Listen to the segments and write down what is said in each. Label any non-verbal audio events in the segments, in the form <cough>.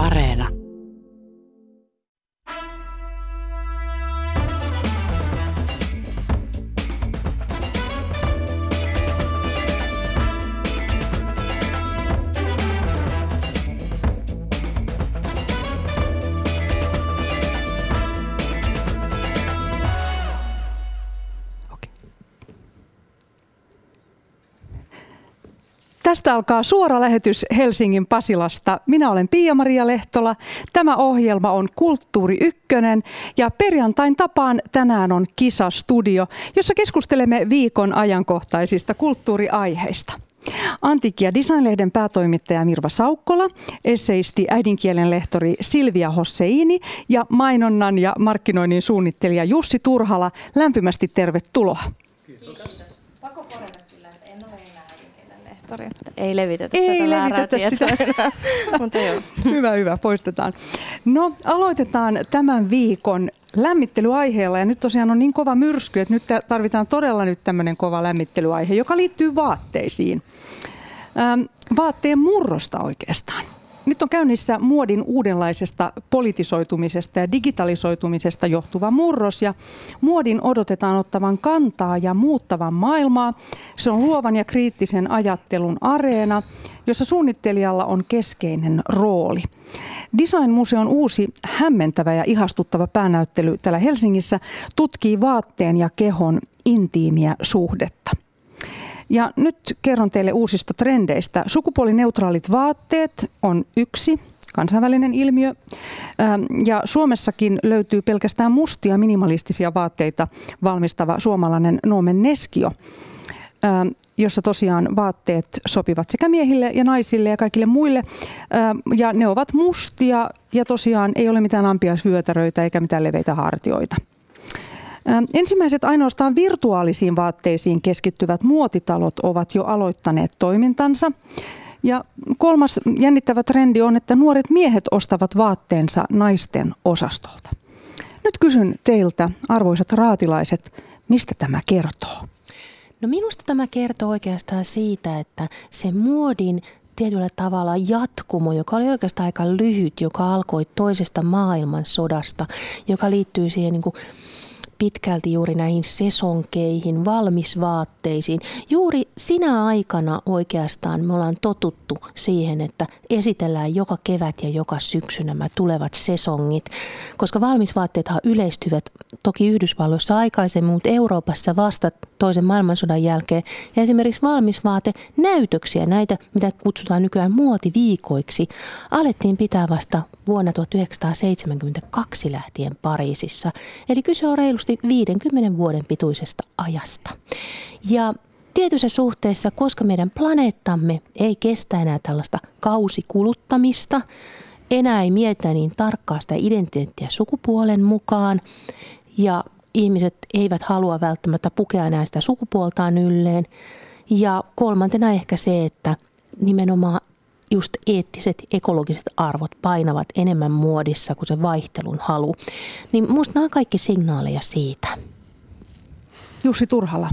Areena. Alkaa suora lähetys Helsingin Pasilasta. Minä olen Pia-Maria Lehtola. Tämä ohjelma on Kulttuuri Ykkönen ja perjantain tapaan tänään on Kisa-studio, jossa keskustelemme viikon ajankohtaisista kulttuuriaiheista. Antiikki- ja Designlehden päätoimittaja Mirva Saukkola, esseisti äidinkielen lehtori Silvia Hosseini ja mainonnan ja markkinoinnin suunnittelija Jussi Turhala. Lämpimästi tervetuloa. Kiitos että ei levitetä ei tätä levitetä sitä. enää. <laughs> Mutta <laughs> joo. hyvä, hyvä, poistetaan. No, aloitetaan tämän viikon lämmittelyaiheella ja nyt tosiaan on niin kova myrsky, että nyt tarvitaan todella nyt tämmöinen kova lämmittelyaihe, joka liittyy vaatteisiin. Ähm, vaatteen murrosta oikeastaan. Nyt on käynnissä muodin uudenlaisesta politisoitumisesta ja digitalisoitumisesta johtuva murros ja muodin odotetaan ottavan kantaa ja muuttavan maailmaa. Se on luovan ja kriittisen ajattelun areena, jossa suunnittelijalla on keskeinen rooli. Design-museon uusi hämmentävä ja ihastuttava päänäyttely täällä Helsingissä tutkii vaatteen ja kehon intiimiä suhdetta. Ja nyt kerron teille uusista trendeistä. Sukupuolineutraalit vaatteet on yksi kansainvälinen ilmiö. Ähm, ja Suomessakin löytyy pelkästään mustia minimalistisia vaatteita valmistava suomalainen Noomen Neskio, ähm, jossa tosiaan vaatteet sopivat sekä miehille ja naisille ja kaikille muille. Ähm, ja ne ovat mustia ja tosiaan ei ole mitään ampiaisvyötäröitä eikä mitään leveitä hartioita. Ensimmäiset ainoastaan virtuaalisiin vaatteisiin keskittyvät muotitalot ovat jo aloittaneet toimintansa. Ja kolmas jännittävä trendi on, että nuoret miehet ostavat vaatteensa naisten osastolta. Nyt kysyn teiltä, arvoisat raatilaiset, mistä tämä kertoo? No minusta tämä kertoo oikeastaan siitä, että se muodin tietyllä tavalla jatkumo, joka oli oikeastaan aika lyhyt, joka alkoi toisesta maailmansodasta, joka liittyy siihen niin kuin pitkälti juuri näihin sesonkeihin, valmisvaatteisiin. Juuri sinä aikana oikeastaan me ollaan totuttu siihen, että esitellään joka kevät ja joka syksy nämä tulevat sesongit, koska valmisvaatteethan yleistyvät toki Yhdysvalloissa aikaisemmin, mutta Euroopassa vasta toisen maailmansodan jälkeen. Ja esimerkiksi valmisvaate näytöksiä, näitä mitä kutsutaan nykyään muotiviikoiksi, alettiin pitää vasta vuonna 1972 lähtien Pariisissa. Eli kyse on reilusti 50 vuoden pituisesta ajasta. Ja tietyissä suhteessa, koska meidän planeettamme ei kestä enää tällaista kausikuluttamista, enää ei mietitä niin tarkkaa sitä identiteettiä sukupuolen mukaan ja ihmiset eivät halua välttämättä pukea enää sitä sukupuoltaan ylleen. Ja kolmantena ehkä se, että nimenomaan just eettiset, ekologiset arvot painavat enemmän muodissa kuin se vaihtelun halu. Niin musta nämä on kaikki signaaleja siitä. Jussi Turhala.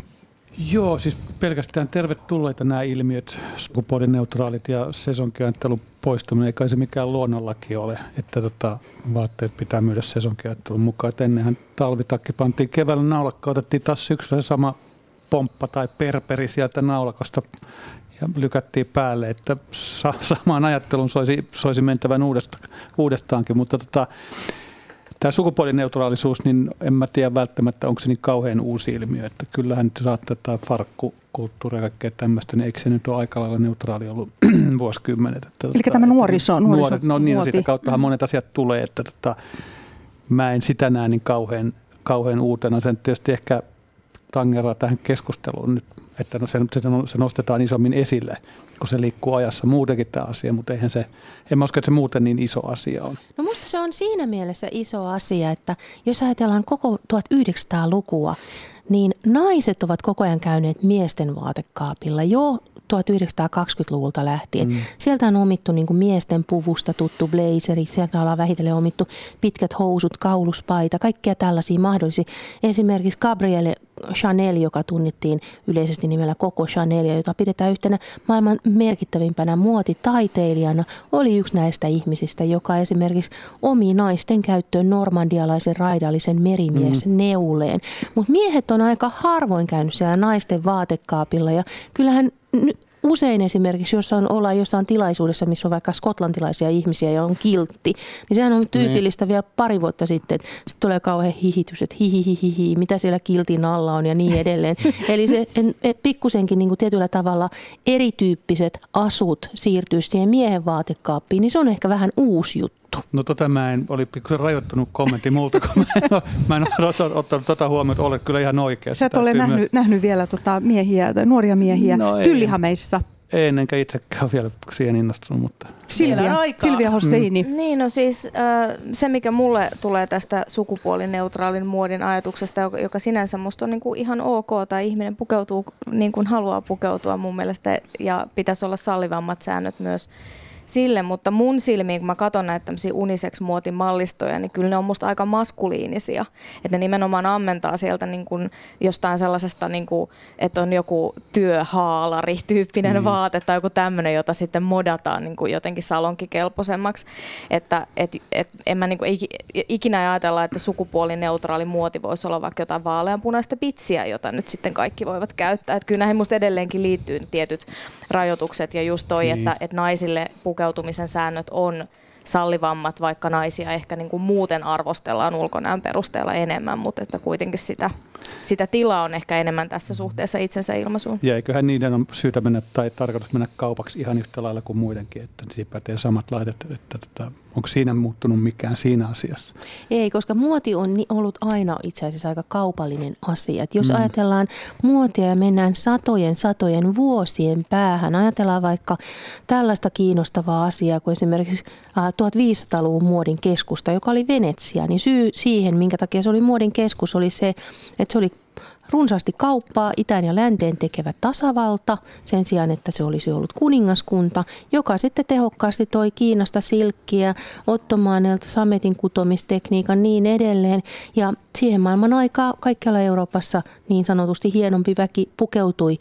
Joo, siis pelkästään tervetulleita nämä ilmiöt, sukupuolineutraalit ja sesonkiajattelun poistuminen, eikä se mikään luonnollaki ole, että tota, vaatteet pitää myydä sesonkiajattelun mukaan. Et ennenhän talvitakki pantiin keväällä naulakka, otettiin taas syksyllä sama pomppa tai perperi sieltä naulakosta ja lykättiin päälle, että sa- samaan ajattelun soisi, soisi mentävän uudesta, uudestaankin, mutta tota, tämä sukupuolineutraalisuus, niin en mä tiedä välttämättä, onko se niin kauhean uusi ilmiö, että kyllähän nyt saattaa tämä farkkukulttuuri ja kaikkea tämmöistä, niin eikö se nyt ole aika lailla neutraali ollut <clears throat> vuosikymmenet. Että, Eli tota, tämä nuoriso, nuoriso nuoret, No niin, siitä kauttahan mm. monet asiat tulee, että tota, mä en sitä näe niin kauhean, kauhean uutena. Sen tietysti ehkä tangeraa tähän keskusteluun nyt että no se, se nostetaan isommin esille, kun se liikkuu ajassa muutenkin tämä asia, mutta eihän se, en mä usko, että se muuten niin iso asia on. No musta se on siinä mielessä iso asia, että jos ajatellaan koko 1900-lukua, niin naiset ovat koko ajan käyneet miesten vaatekaapilla jo 1920-luvulta lähtien. Mm. Sieltä on omittu niin kuin miesten puvusta tuttu blazeri, sieltä ollaan vähitellen omittu pitkät housut, kauluspaita, kaikkia tällaisia mahdollisia. Esimerkiksi Gabrielle Chanel, joka tunnettiin yleisesti nimellä Koko Chanel, jota pidetään yhtenä maailman merkittävimpänä muotitaiteilijana, oli yksi näistä ihmisistä, joka esimerkiksi omi naisten käyttöön normandialaisen raidallisen merimies mm. neuleen. Mutta miehet on aika harvoin käynyt siellä naisten vaatekaapilla ja kyllähän usein esimerkiksi, jos on, ollaan jossain tilaisuudessa, missä on vaikka skotlantilaisia ihmisiä ja on kiltti, niin sehän on tyypillistä niin. vielä pari vuotta sitten. Sitten tulee kauhean hihitys, että hihihihihi, mitä siellä kiltin alla on ja niin <laughs> edelleen. Eli se et, pikkusenkin niin kuin tietyllä tavalla erityyppiset asut siirtyy siihen miehen vaatekaappiin, niin se on ehkä vähän uusi juttu juttu. No tota mä en, oli pikkusen rajoittunut kommentti multa, kun mä en, ole, mä en ole ottanut tota huomioon, olet kyllä ihan oikea. Sä et ole nähnyt, nähnyt vielä tota miehiä, nuoria miehiä no, tyllihameissa. En, enkä itsekään vielä siihen innostunut, mutta... Silvia, Silvia Hosseini. Mm. Niin, no siis se, mikä mulle tulee tästä sukupuolineutraalin muodin ajatuksesta, joka, joka sinänsä musta on niin kuin ihan ok, tai ihminen pukeutuu niin kuin haluaa pukeutua mun mielestä, ja pitäisi olla sallivammat säännöt myös sille, mutta mun silmiin, kun mä katson näitä tämmöisiä unisex-muotin mallistoja, niin kyllä ne on musta aika maskuliinisia. Että ne nimenomaan ammentaa sieltä niin kuin jostain sellaisesta, niin kuin, että on joku työhaalari-tyyppinen mm. vaate tai joku tämmöinen, jota sitten modataan niin kuin jotenkin salonkikelpoisemmaksi. Että et, et, en mä niin kuin, ikinä ajatella, että sukupuolineutraali muoti voisi olla vaikka jotain vaaleanpunaista pitsiä, jota nyt sitten kaikki voivat käyttää. Että kyllä näihin musta edelleenkin liittyy tietyt rajoitukset ja just toi, niin. että, että naisille pukeutumisen säännöt on sallivammat, vaikka naisia ehkä niin kuin muuten arvostellaan ulkonäön perusteella enemmän, mutta että kuitenkin sitä, sitä tilaa on ehkä enemmän tässä suhteessa itsensä ilmaisuun. Ja eiköhän niiden on syytä mennä tai tarkoitus mennä kaupaksi ihan yhtä lailla kuin muidenkin, että siinä pätee samat laitet, että, että, että onko siinä muuttunut mikään siinä asiassa? Ei, koska muoti on ollut aina itse asiassa aika kaupallinen asia. Et jos mm. ajatellaan muotia ja mennään satojen satojen vuosien päähän, ajatellaan vaikka tällaista kiinnostavaa asiaa kuin esimerkiksi 1500-luvun muodin keskusta, joka oli Venetsia, niin syy siihen, minkä takia se oli muodin keskus, oli se, että se oli runsaasti kauppaa itään ja länteen tekevä tasavalta sen sijaan, että se olisi ollut kuningaskunta, joka sitten tehokkaasti toi Kiinasta silkkiä, Ottomaanelta sametin kutomistekniikan niin edelleen. Ja siihen maailman aikaa kaikkialla Euroopassa niin sanotusti hienompi väki pukeutui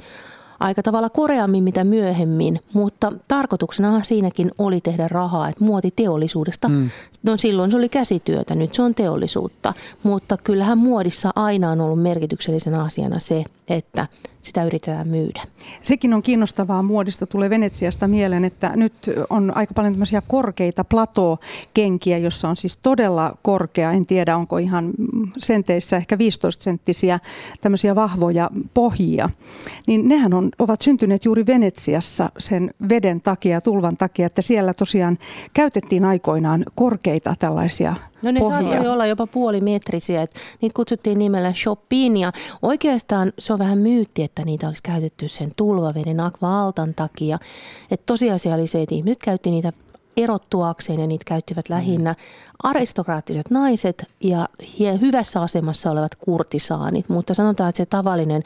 aika tavalla koreammin mitä myöhemmin, mutta tarkoituksena siinäkin oli tehdä rahaa, että muotiteollisuudesta, mm. no silloin se oli käsityötä, nyt se on teollisuutta, mutta kyllähän muodissa aina on ollut merkityksellisenä asiana se, että sitä yritetään myydä. Sekin on kiinnostavaa muodista, tulee Venetsiasta mieleen, että nyt on aika paljon tämmöisiä korkeita plato-kenkiä, jossa on siis todella korkea, en tiedä onko ihan senteissä ehkä 15 senttisiä tämmöisiä vahvoja pohjia. Niin nehän on, ovat syntyneet juuri Venetsiassa sen veden takia, tulvan takia, että siellä tosiaan käytettiin aikoinaan korkeita tällaisia No ne pohjia. saattoi olla jopa puolimetrisiä, että niitä kutsuttiin nimellä shoppiin ja oikeastaan se on vähän myytti, että niitä olisi käytetty sen tulvaveden akva-altan takia. Että tosiasia oli se, että ihmiset käytti niitä erottuakseen ja niitä käyttivät lähinnä aristokraattiset naiset ja hyvässä asemassa olevat kurtisaanit. Mutta sanotaan, että se tavallinen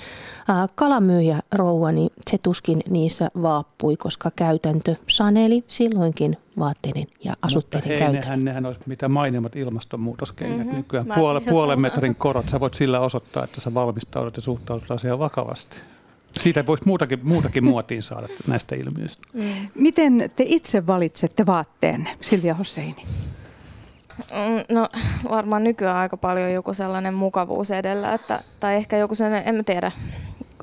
kalamyyjä rouva, niin se tuskin niissä vaappui, koska käytäntö saneli silloinkin vaatteiden ja asutteiden käytön. Nehän, nehän olisi mitä mainimmat ilmastonmuutoskengät mm-hmm. nykyään. Puole, puolen metrin korot. Sä voit sillä osoittaa, että sä valmistaudut ja suhtaudut asiaan vakavasti. Siitä voisi muutakin, muutakin <laughs> muotiin saada näistä ilmiöistä. Mm. Miten te itse valitsette vaatteen, Silvia Hosseini? Mm, no varmaan nykyään aika paljon joku sellainen mukavuus edellä, että, tai ehkä joku sellainen, en mä tiedä,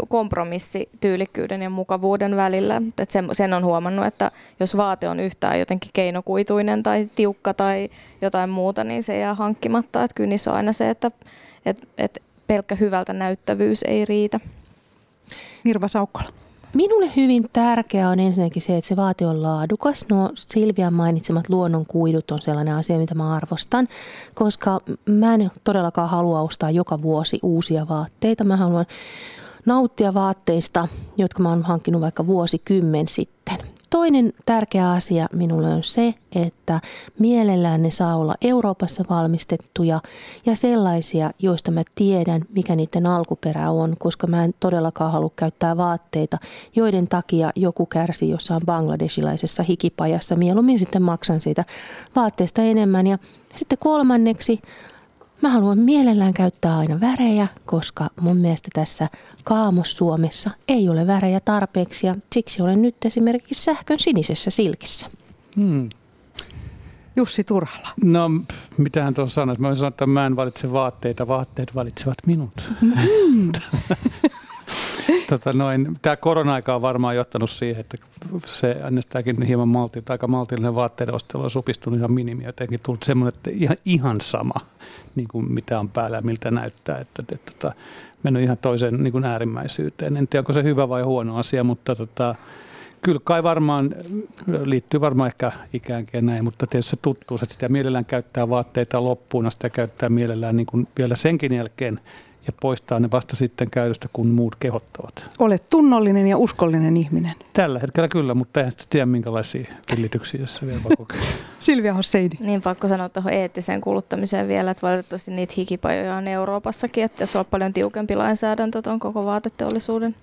kompromissi tyylikkyyden ja mukavuuden välillä. Et sen, sen on huomannut, että jos vaate on yhtään jotenkin keinokuituinen tai tiukka tai jotain muuta, niin se jää hankkimatta. Et kyllä niissä on aina se, että et, et pelkkä hyvältä näyttävyys ei riitä. Mirva Saukkola. Minulle hyvin tärkeää on ensinnäkin se, että se vaate on laadukas. No Silvian mainitsemat luonnon kuidut on sellainen asia, mitä mä arvostan, koska mä en todellakaan halua ostaa joka vuosi uusia vaatteita. Mä haluan nauttia vaatteista, jotka mä oon hankkinut vaikka vuosikymmen sitten. Toinen tärkeä asia minulle on se, että mielellään ne saa olla Euroopassa valmistettuja ja sellaisia, joista mä tiedän, mikä niiden alkuperä on, koska mä en todellakaan halua käyttää vaatteita, joiden takia joku kärsii jossain bangladesilaisessa hikipajassa. Mieluummin sitten maksan siitä vaatteesta enemmän. Ja sitten kolmanneksi, Mä haluan mielellään käyttää aina värejä, koska mun mielestä tässä Kaamos Suomessa ei ole värejä tarpeeksi ja siksi olen nyt esimerkiksi sähkön sinisessä silkissä. Hmm. Jussi Turhala. No, mitähän tuossa sanoisi? Mä sanoa, että mä en valitse vaatteita, vaatteet valitsevat minut. Mm. <laughs> <laughs> tota noin, tämä korona-aika on varmaan johtanut siihen, että se ennestääkin hieman malti, aika maltillinen vaatteiden ostelu on supistunut ihan minimi. Jotenkin tullut semmoinen, että ihan, ihan sama, niin kuin mitä on päällä ja miltä näyttää. Että, että, että, tota, mennyt ihan toiseen niin kuin äärimmäisyyteen. En tiedä, onko se hyvä vai huono asia, mutta tota, kyllä kai varmaan, liittyy varmaan ehkä ikäänkin näin, mutta tietysti se tuttuu, että sitä mielellään käyttää vaatteita loppuun, sitä käyttää mielellään niin kuin vielä senkin jälkeen ja poistaa ne vasta sitten käytöstä, kun muut kehottavat. Olet tunnollinen ja uskollinen ihminen. Tällä hetkellä kyllä, mutta en tiedä minkälaisia villityksiä tässä vielä kokee. <laughs> Silvia Hosseini. Niin pakko sanoa tuohon eettiseen kuluttamiseen vielä, että valitettavasti niitä hikipajoja on Euroopassakin, että jos on paljon tiukempi lainsäädäntö tuon koko vaateteollisuuden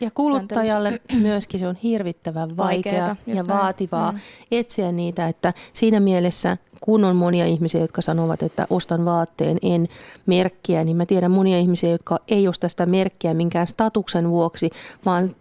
ja kuluttajalle <clears throat> myöskin se on hirvittävän vaikeaa ja vaativaa mm. etsiä niitä, että siinä mielessä kun on monia ihmisiä, jotka sanovat, että ostan vaatteen, en merkkiä, niin mä tiedän monia ihmisiä, jotka ei osta sitä merkkiä minkään statuksen vuoksi, vaan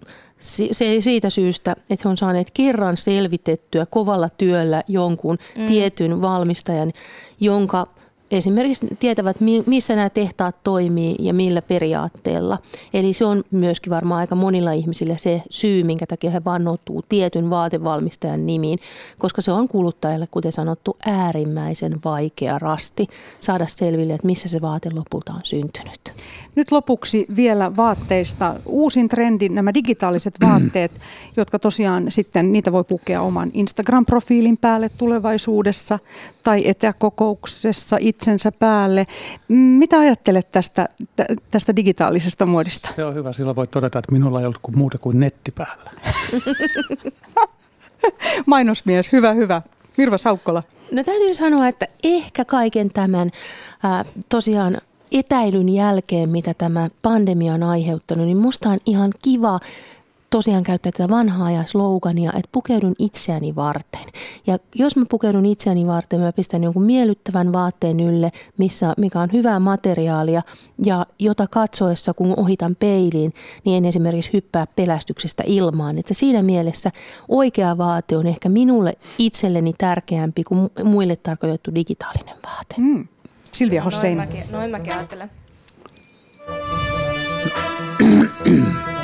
se siitä syystä, että he on saaneet kerran selvitettyä kovalla työllä jonkun mm. tietyn valmistajan, jonka esimerkiksi tietävät, missä nämä tehtaat toimii ja millä periaatteella. Eli se on myöskin varmaan aika monilla ihmisillä se syy, minkä takia he vannoutuu tietyn vaatevalmistajan nimiin, koska se on kuluttajalle, kuten sanottu, äärimmäisen vaikea rasti saada selville, että missä se vaate lopulta on syntynyt. Nyt lopuksi vielä vaatteista. Uusin trendi, nämä digitaaliset vaatteet, <clears throat> jotka tosiaan sitten, niitä voi pukea oman Instagram-profiilin päälle tulevaisuudessa tai etäkokouksessa itsensä päälle. Mitä ajattelet tästä, tästä digitaalisesta muodista? Se on hyvä. Silloin voi todeta, että minulla ei ollut kuin muuta kuin netti päällä. <laughs> Mainosmies, hyvä, hyvä. Mirva Saukkola. No täytyy sanoa, että ehkä kaiken tämän ää, tosiaan etäilyn jälkeen, mitä tämä pandemia on aiheuttanut, niin musta on ihan kiva tosiaan käyttää tätä vanhaa ja slogania, että pukeudun itseäni varten. Ja jos mä pukeudun itseäni varten, mä pistän jonkun miellyttävän vaatteen ylle, missä, mikä on hyvää materiaalia ja jota katsoessa, kun ohitan peiliin, niin en esimerkiksi hyppää pelästyksestä ilmaan. Että siinä mielessä oikea vaate on ehkä minulle itselleni tärkeämpi kuin muille tarkoitettu digitaalinen vaate. Mm. Silvia Hossein. Noin mäkin, noin mäkin ajattelen. <clears throat>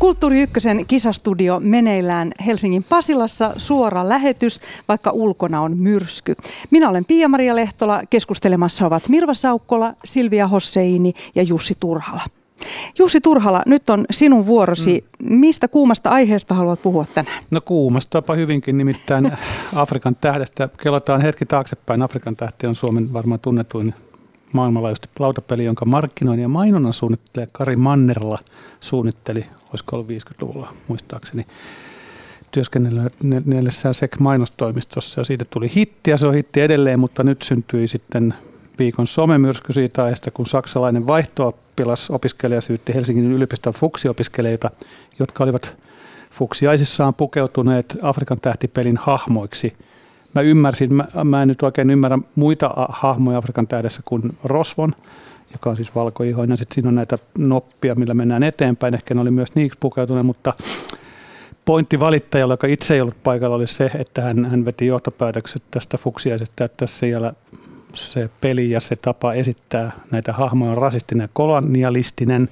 Kulttuuri Ykkösen kisastudio meneillään Helsingin Pasilassa suora lähetys, vaikka ulkona on myrsky. Minä olen Pia-Maria Lehtola, keskustelemassa ovat Mirva Saukkola, Silvia Hosseini ja Jussi Turhala. Jussi Turhala, nyt on sinun vuorosi. Mm. Mistä kuumasta aiheesta haluat puhua tänään? No kuumastapa hyvinkin, nimittäin <laughs> Afrikan tähdestä. Kelataan hetki taaksepäin. Afrikan tähti on Suomen varmaan tunnetuin maailmanlaajuisesti lautapeli, jonka markkinoinnin ja mainonnan suunnittelija Kari Mannerla suunnitteli, olisiko ollut 50-luvulla muistaakseni, työskennellessään SEC-mainostoimistossa ja siitä tuli hitti ja se on hitti edelleen, mutta nyt syntyi sitten viikon somemyrsky siitä ajasta, kun saksalainen vaihtooppilas opiskelija syytti Helsingin yliopiston fuksiopiskelijoita, jotka olivat fuksiaisissaan pukeutuneet Afrikan tähtipelin hahmoiksi. Mä ymmärsin, mä, mä en nyt oikein ymmärrä muita hahmoja Afrikan tähdessä kuin Rosvon, joka on siis valkoihoinen. Sitten siinä on näitä noppia, millä mennään eteenpäin. Ehkä ne oli myös niiksi pukeutuneet, mutta pointti valittajalla, joka itse ei ollut paikalla, oli se, että hän, hän veti johtopäätökset tästä fuksiaisesta, että siellä se peli ja se tapa esittää näitä hahmoja on rasistinen ja kolonialistinen.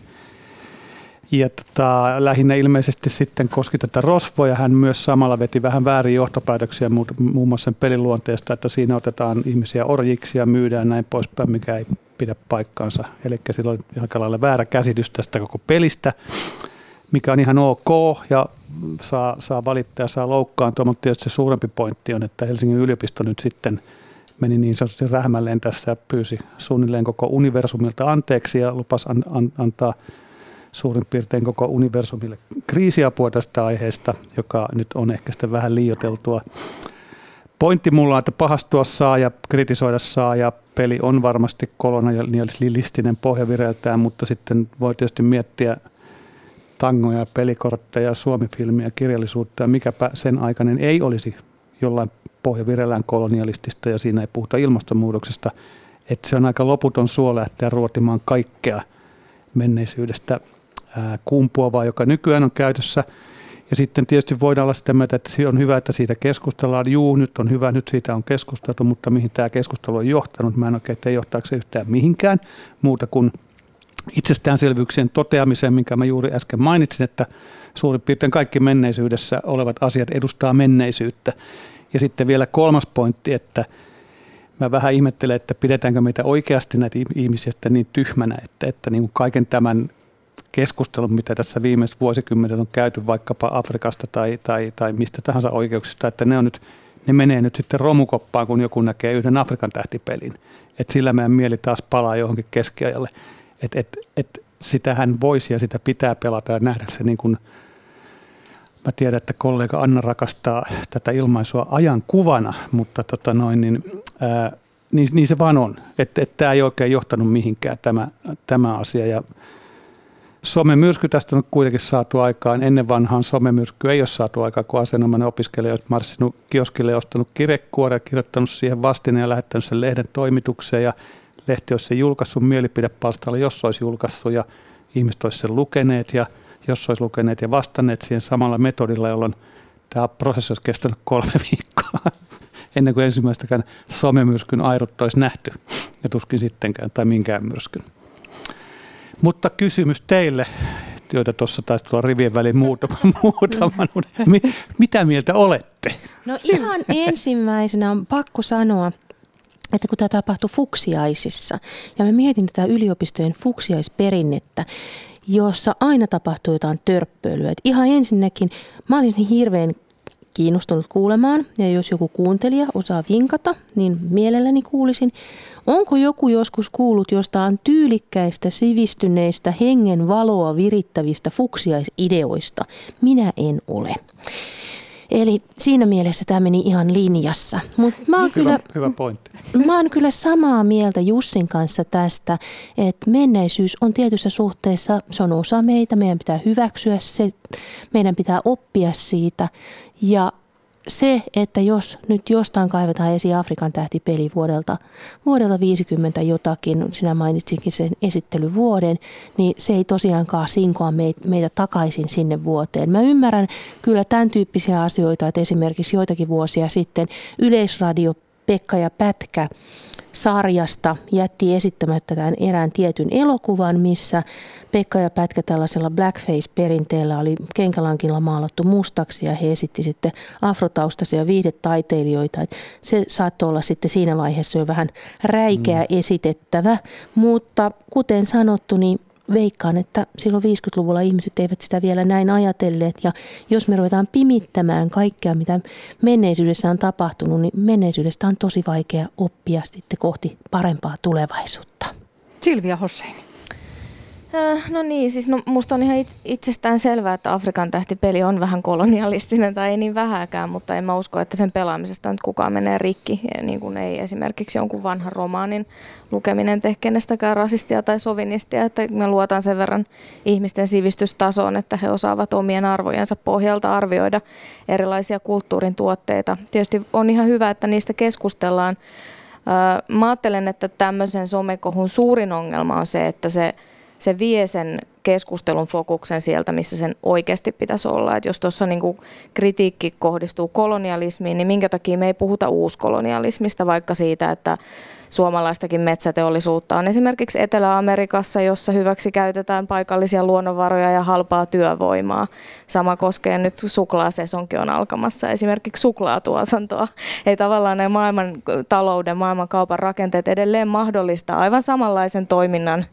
Ja tota, lähinnä ilmeisesti sitten koski tätä rosvoja. Hän myös samalla veti vähän väärin johtopäätöksiä muun muassa sen pelin luonteesta, että siinä otetaan ihmisiä orjiksi ja myydään näin poispäin, mikä ei pidä paikkaansa. Eli silloin aika lailla väärä käsitys tästä koko pelistä, mikä on ihan ok ja saa, saa valittaa ja saa loukkaantua, mutta tietysti se suurempi pointti on, että Helsingin yliopisto nyt sitten – meni niin sanotusti rähmälleen tässä ja pyysi suunnilleen koko universumilta anteeksi ja lupasi an, an, antaa suurin piirtein koko universumille kriisiapua tästä aiheesta, joka nyt on ehkä sitten vähän liioteltua. Pointti mulla on, että pahastua saa ja kritisoida saa ja peli on varmasti kolonialistinen pohjavireltään, mutta sitten voi tietysti miettiä tangoja, pelikortteja, suomifilmiä, kirjallisuutta ja mikäpä sen aikainen ei olisi jollain pohjavirellään kolonialistista ja siinä ei puhuta ilmastonmuutoksesta. Että se on aika loputon suo lähteä ruotimaan kaikkea menneisyydestä kumpuavaa, joka nykyään on käytössä. Ja sitten tietysti voidaan olla sitä mieltä, että on hyvä, että siitä keskustellaan. Juu, nyt on hyvä, nyt siitä on keskusteltu, mutta mihin tämä keskustelu on johtanut, mä en oikein tiedä johtaako se yhtään mihinkään muuta kuin itsestäänselvyyksien toteamiseen, minkä mä juuri äsken mainitsin, että suurin piirtein kaikki menneisyydessä olevat asiat edustaa menneisyyttä. Ja sitten vielä kolmas pointti, että mä vähän ihmettelen, että pidetäänkö meitä oikeasti näitä ihmisiä niin tyhmänä, että, että niin kuin kaiken tämän keskustelun, mitä tässä viimeiset vuosikymmenet on käyty vaikkapa Afrikasta tai, tai, tai mistä tahansa oikeuksista, että ne, on nyt, ne menee nyt sitten romukoppaan, kun joku näkee yhden Afrikan tähtipelin. Että sillä meidän mieli taas palaa johonkin keskiajalle. Että et, et sitähän voisi ja sitä pitää pelata ja nähdä se niin kuin, mä tiedän, että kollega Anna rakastaa tätä ilmaisua ajan kuvana, mutta tota noin, niin, ää, niin, niin, se vaan on. Että et tämä ei oikein johtanut mihinkään tämä, tämä asia. Ja somemyrsky tästä on kuitenkin saatu aikaan. Ennen vanhaan somemyrsky ei ole saatu aikaan, kun asianomainen opiskelija on marssinut kioskille ja ostanut kirjekuoren, kirjoittanut siihen vastineen ja lähettänyt sen lehden toimitukseen ja lehti olisi sen julkaissut mielipidepalstalla, jos olisi julkaissut ja ihmiset olisi sen lukeneet ja jos olisi lukeneet ja vastanneet siihen samalla metodilla, jolloin tämä prosessi olisi kestänyt kolme <laughs> viikkoa ennen kuin ensimmäistäkään somemyrskyn airut olisi nähty ja tuskin sittenkään tai minkään myrskyn. Mutta kysymys teille, joita tuossa taisi tulla rivien väliin muutama, <laughs> muutaman. Mi, mitä mieltä olette? No ihan ensimmäisenä on pakko sanoa, että kun tämä tapahtui fuksiaisissa, ja mä mietin tätä yliopistojen fuksiaisperinnettä, jossa aina tapahtuu jotain törppöilyä. Et ihan ensinnäkin mä olisin hirveän kiinnostunut kuulemaan, ja jos joku kuuntelija osaa vinkata, niin mielelläni kuulisin. Onko joku joskus kuullut jostain tyylikkäistä, sivistyneistä, hengen valoa virittävistä fuksiaisideoista? Minä en ole. Eli siinä mielessä tämä meni ihan linjassa. Mut mä oon hyvä, kyllä, hyvä pointti. Mä oon kyllä samaa mieltä Jussin kanssa tästä, että menneisyys on tietyssä suhteessa, se on osa meitä, meidän pitää hyväksyä se, meidän pitää oppia siitä ja se, että jos nyt jostain kaivetaan esiin Afrikan tähtipeli vuodelta, vuodelta 50 jotakin, sinä mainitsinkin sen esittelyvuoden, niin se ei tosiaankaan sinkoa meitä takaisin sinne vuoteen. Mä ymmärrän kyllä tämän tyyppisiä asioita, että esimerkiksi joitakin vuosia sitten Yleisradio Pekka ja Pätkä sarjasta jätti esittämättä tämän erään tietyn elokuvan, missä Pekka ja Pätkä tällaisella blackface-perinteellä oli kenkälankilla maalattu mustaksi ja he esitti sitten afrotaustaisia viihdetaiteilijoita. Et se saattoi olla sitten siinä vaiheessa jo vähän räikeä mm. esitettävä, mutta kuten sanottu, niin veikkaan, että silloin 50-luvulla ihmiset eivät sitä vielä näin ajatelleet. Ja jos me ruvetaan pimittämään kaikkea, mitä menneisyydessä on tapahtunut, niin menneisyydestä on tosi vaikea oppia sitten kohti parempaa tulevaisuutta. Silvia Hossein. Äh, no niin, siis no, musta on ihan itsestään selvää, että Afrikan tähtipeli on vähän kolonialistinen tai ei niin vähäkään, mutta en mä usko, että sen pelaamisesta nyt kukaan menee rikki. Niin kuin ei esimerkiksi jonkun vanhan romaanin lukeminen tee kenestäkään rasistia tai sovinistia, että mä luotan sen verran ihmisten sivistystasoon, että he osaavat omien arvojensa pohjalta arvioida erilaisia kulttuurin tuotteita. Tietysti on ihan hyvä, että niistä keskustellaan. Äh, mä ajattelen, että tämmöisen somekohun suurin ongelma on se, että se se vie sen keskustelun fokuksen sieltä, missä sen oikeasti pitäisi olla. Et jos tuossa niinku kritiikki kohdistuu kolonialismiin, niin minkä takia me ei puhuta uuskolonialismista, vaikka siitä, että suomalaistakin metsäteollisuutta on esimerkiksi Etelä-Amerikassa, jossa hyväksi käytetään paikallisia luonnonvaroja ja halpaa työvoimaa. Sama koskee nyt suklaasesonki on alkamassa, esimerkiksi suklaatuotantoa. Ei tavallaan ne maailman talouden, maailman rakenteet edelleen mahdollistaa aivan samanlaisen toiminnan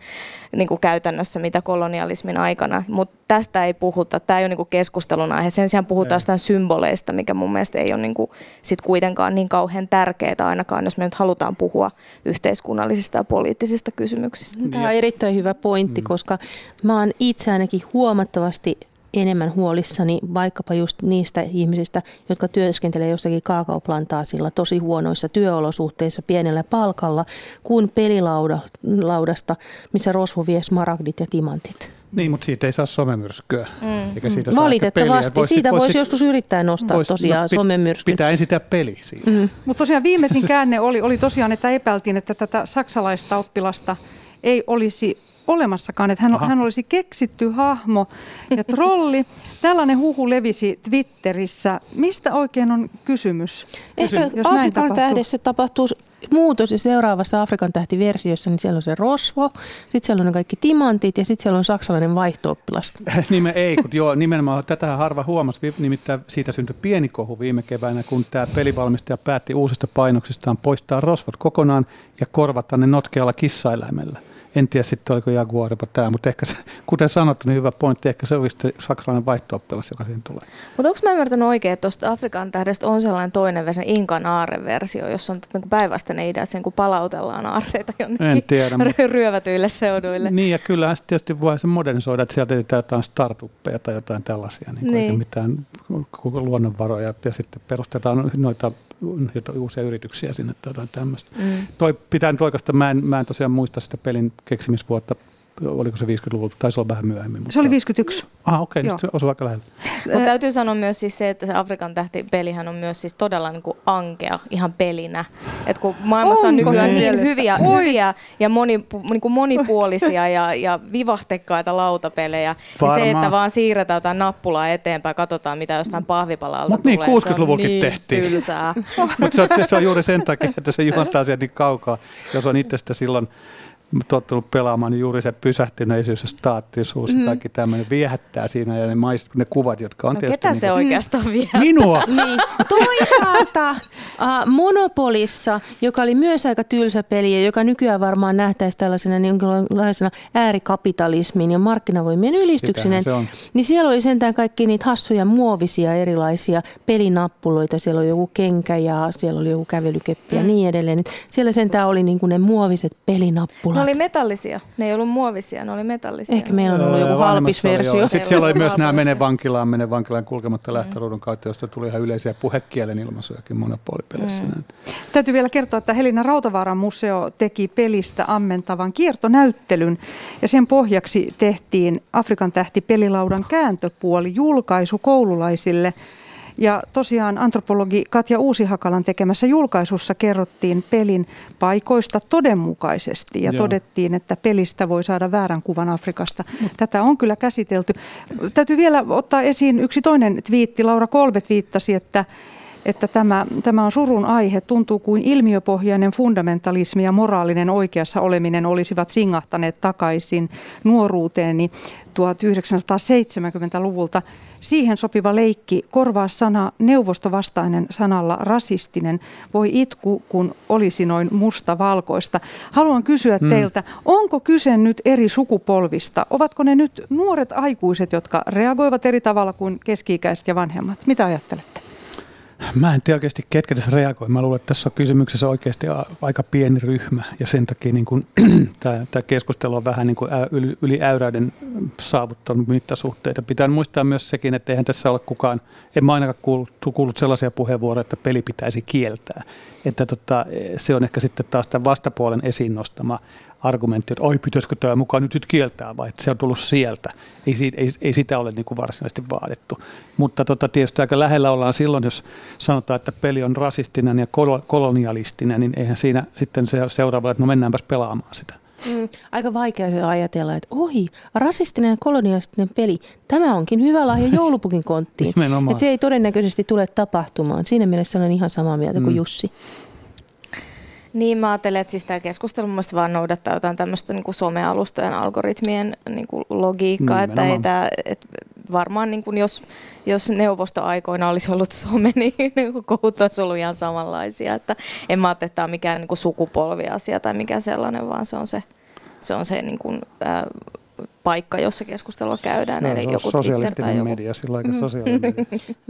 niin kuin käytännössä, mitä kolonialismi kolonialismin aikana, mutta tästä ei puhuta. Tämä ei ole niinku keskustelun aihe. Sen sijaan puhutaan jostain symboleista, mikä mun mielestä ei ole niinku sit kuitenkaan niin kauhean tärkeää ainakaan, jos me nyt halutaan puhua yhteiskunnallisista ja poliittisista kysymyksistä. Tämä on erittäin hyvä pointti, mm. koska mä oon itse ainakin huomattavasti enemmän huolissani vaikkapa just niistä ihmisistä, jotka työskentelee jossakin kaakaoplantaasilla tosi huonoissa työolosuhteissa pienellä palkalla, kuin pelilaudasta, missä rosvo vie smaragdit ja timantit. Niin, mutta siitä ei saa somemyrskyä. Mm. Eikä siitä mm. Valitettavasti. Voisi, siitä voisi, voisi joskus yrittää nostaa voisi, tosiaan no, somemyrskyn. Pitää ensin peli siitä. Mm. Mutta tosiaan viimeisin käänne oli, oli tosiaan, että epäiltiin, että tätä saksalaista oppilasta ei olisi olemassakaan, että hän, hän olisi keksitty hahmo ja trolli. <laughs> Tällainen huhu levisi Twitterissä. Mistä oikein on kysymys? Ehkä jos Afrikan tähdessä tapahtuu muutos ja seuraavassa Afrikan tähti-versiossa, niin siellä on se rosvo, sitten siellä on ne kaikki timantit ja sitten siellä on saksalainen vaihtooppilas. <laughs> Nime, ei, kun joo, nimenomaan tätä harva huomasi, nimittäin siitä syntyi pieni kohu viime keväänä, kun tämä pelivalmistaja päätti uusista painoksistaan poistaa rosvot kokonaan ja korvata ne notkealla kissaeläimellä. En tiedä sitten oliko Jaguaripa tämä, mutta ehkä se, kuten sanottu, niin hyvä pointti, ehkä se olisi saksalainen vaihto joka siihen tulee. Mutta onko mä ymmärtänyt oikein, että tuosta Afrikan tähdestä on sellainen toinen versio, Inkan aarreversio, jossa on niin päinvastainen idea, että sen kun palautellaan aarteita jonnekin en tiedä, <laughs> ryövätyille seuduille. Niin ja kyllä sitten tietysti voi se modernisoida, että sieltä ei jotain startuppeja tai jotain tällaisia, niin, niin. mitään luonnonvaroja ja sitten perustetaan noita uusia yrityksiä sinne tai jotain tämmöistä. Mm. Toi pitää nyt oikeastaan, mä en, mä en tosiaan muista sitä pelin keksimisvuotta oliko se 50-luvulta, taisi olla vähän myöhemmin. Mutta... Se oli 51. Ah, okei, okay, niin se osui aika lähellä. Mutta täytyy sanoa myös siis se, että se Afrikan tähtipelihän on myös siis todella niin kuin ankea ihan pelinä. Et kun maailmassa on nykyään niin hyviä, hyviä ja moni, niin kuin monipuolisia ja, ja vivahtekkaita lautapelejä, niin se, että vaan siirretään jotain nappulaa eteenpäin, katsotaan mitä jostain pahvipalalta Mut niin, tulee. niin, 60-luvullakin niin tehtiin. tylsää. Mutta se, se on juuri sen takia, että se juontaa sieltä niin kaukaa, jos on itsestä silloin tottunut pelaamaan, niin juuri se pysähtyneisyys ja staattisuus mm. ja kaikki tämmöinen viehättää siinä ja ne, maist, ne kuvat, jotka on no, tietysti... ketä niin se kuin, oikeastaan viehättää? Minua! <laughs> niin. Toisaalta uh, Monopolissa, joka oli myös aika tylsä peli ja joka nykyään varmaan nähtäisi tällaisena niin äärikapitalismin ja markkinavoimien ylistyksineen, niin siellä oli sentään kaikki niitä hassuja muovisia erilaisia pelinappuloita. Siellä oli joku kenkä ja siellä oli joku kävelykeppi ja mm. niin edelleen. Siellä sentään oli niin kuin ne muoviset pelinappulat. Ne oli metallisia, ne ei ollut muovisia, ne oli metallisia. Ehkä meillä on ollut joku halpis versio. Sitten siellä oli myös nämä mene vankilaan, mene vankilaan kulkematta lähtöruudun kautta, josta tuli ihan yleisiä puhekielen ilmaisujakin monopolipeleissä. Mm. Täytyy vielä kertoa, että Helina Rautavaaran museo teki pelistä ammentavan kiertonäyttelyn ja sen pohjaksi tehtiin Afrikan tähti pelilaudan kääntöpuoli julkaisu koululaisille – ja tosiaan antropologi Katja Uusihakalan tekemässä julkaisussa kerrottiin pelin paikoista todenmukaisesti ja Joo. todettiin, että pelistä voi saada väärän kuvan Afrikasta. Tätä on kyllä käsitelty. Täytyy vielä ottaa esiin yksi toinen twiitti. Laura Kolbet viittasi, että että tämä, tämä on surun aihe. Tuntuu kuin ilmiöpohjainen fundamentalismi ja moraalinen oikeassa oleminen olisivat singahtaneet takaisin nuoruuteeni 1970-luvulta. Siihen sopiva leikki korvaa sana neuvostovastainen sanalla rasistinen. Voi itku, kun olisi noin musta-valkoista. Haluan kysyä hmm. teiltä, onko kyse nyt eri sukupolvista? Ovatko ne nyt nuoret aikuiset, jotka reagoivat eri tavalla kuin keski-ikäiset ja vanhemmat? Mitä ajattelette? Mä en tiedä oikeasti, ketkä tässä reagoi. Mä luulen, että tässä on kysymyksessä oikeasti aika pieni ryhmä ja sen takia niin kun, <clears throat> tämä, tämä keskustelu on vähän niin kuin yli, yli äyräiden saavuttanut mittasuhteita. Pitää muistaa myös sekin, että eihän tässä ole kukaan, en mä ainakaan kuullut, kuullut sellaisia puheenvuoroja, että peli pitäisi kieltää. Että tota, se on ehkä sitten taas tämän vastapuolen esiin nostama argumentti, että oi pitäisikö tämä mukaan nyt, nyt kieltää, vai että se on tullut sieltä. Ei, ei, ei sitä ole niin kuin varsinaisesti vaadittu. Mutta tota, tietysti aika lähellä ollaan silloin, jos sanotaan, että peli on rasistinen ja kolonialistinen, niin eihän siinä sitten se seuraava, että no mennäänpäs pelaamaan sitä. Mm, aika vaikea se ajatella, että ohi, rasistinen ja kolonialistinen peli, tämä onkin hyvä lahja joulupukin konttiin. <laughs> että se ei todennäköisesti tule tapahtumaan. Siinä mielessä olen ihan samaa mieltä kuin mm. Jussi. Niin, mä ajattelen, että siis tämä keskustelu mun vaan noudattaa jotain tämmöistä niin kuin somealustojen algoritmien niin kuin logiikkaa, että ei tämä, että varmaan niin kuin jos, jos neuvostoaikoina olisi ollut some, <laughs> niin, niin kohut olisi ollut ihan samanlaisia, että en mä ajattele, että tämä on mikään niin kuin sukupolviasia tai mikä sellainen, vaan se on se, se, on se niin kuin, ää, paikka, jossa keskustelua käydään. Se eli on joku sosialistinen joku. media, sillä aika sosiaalinen media.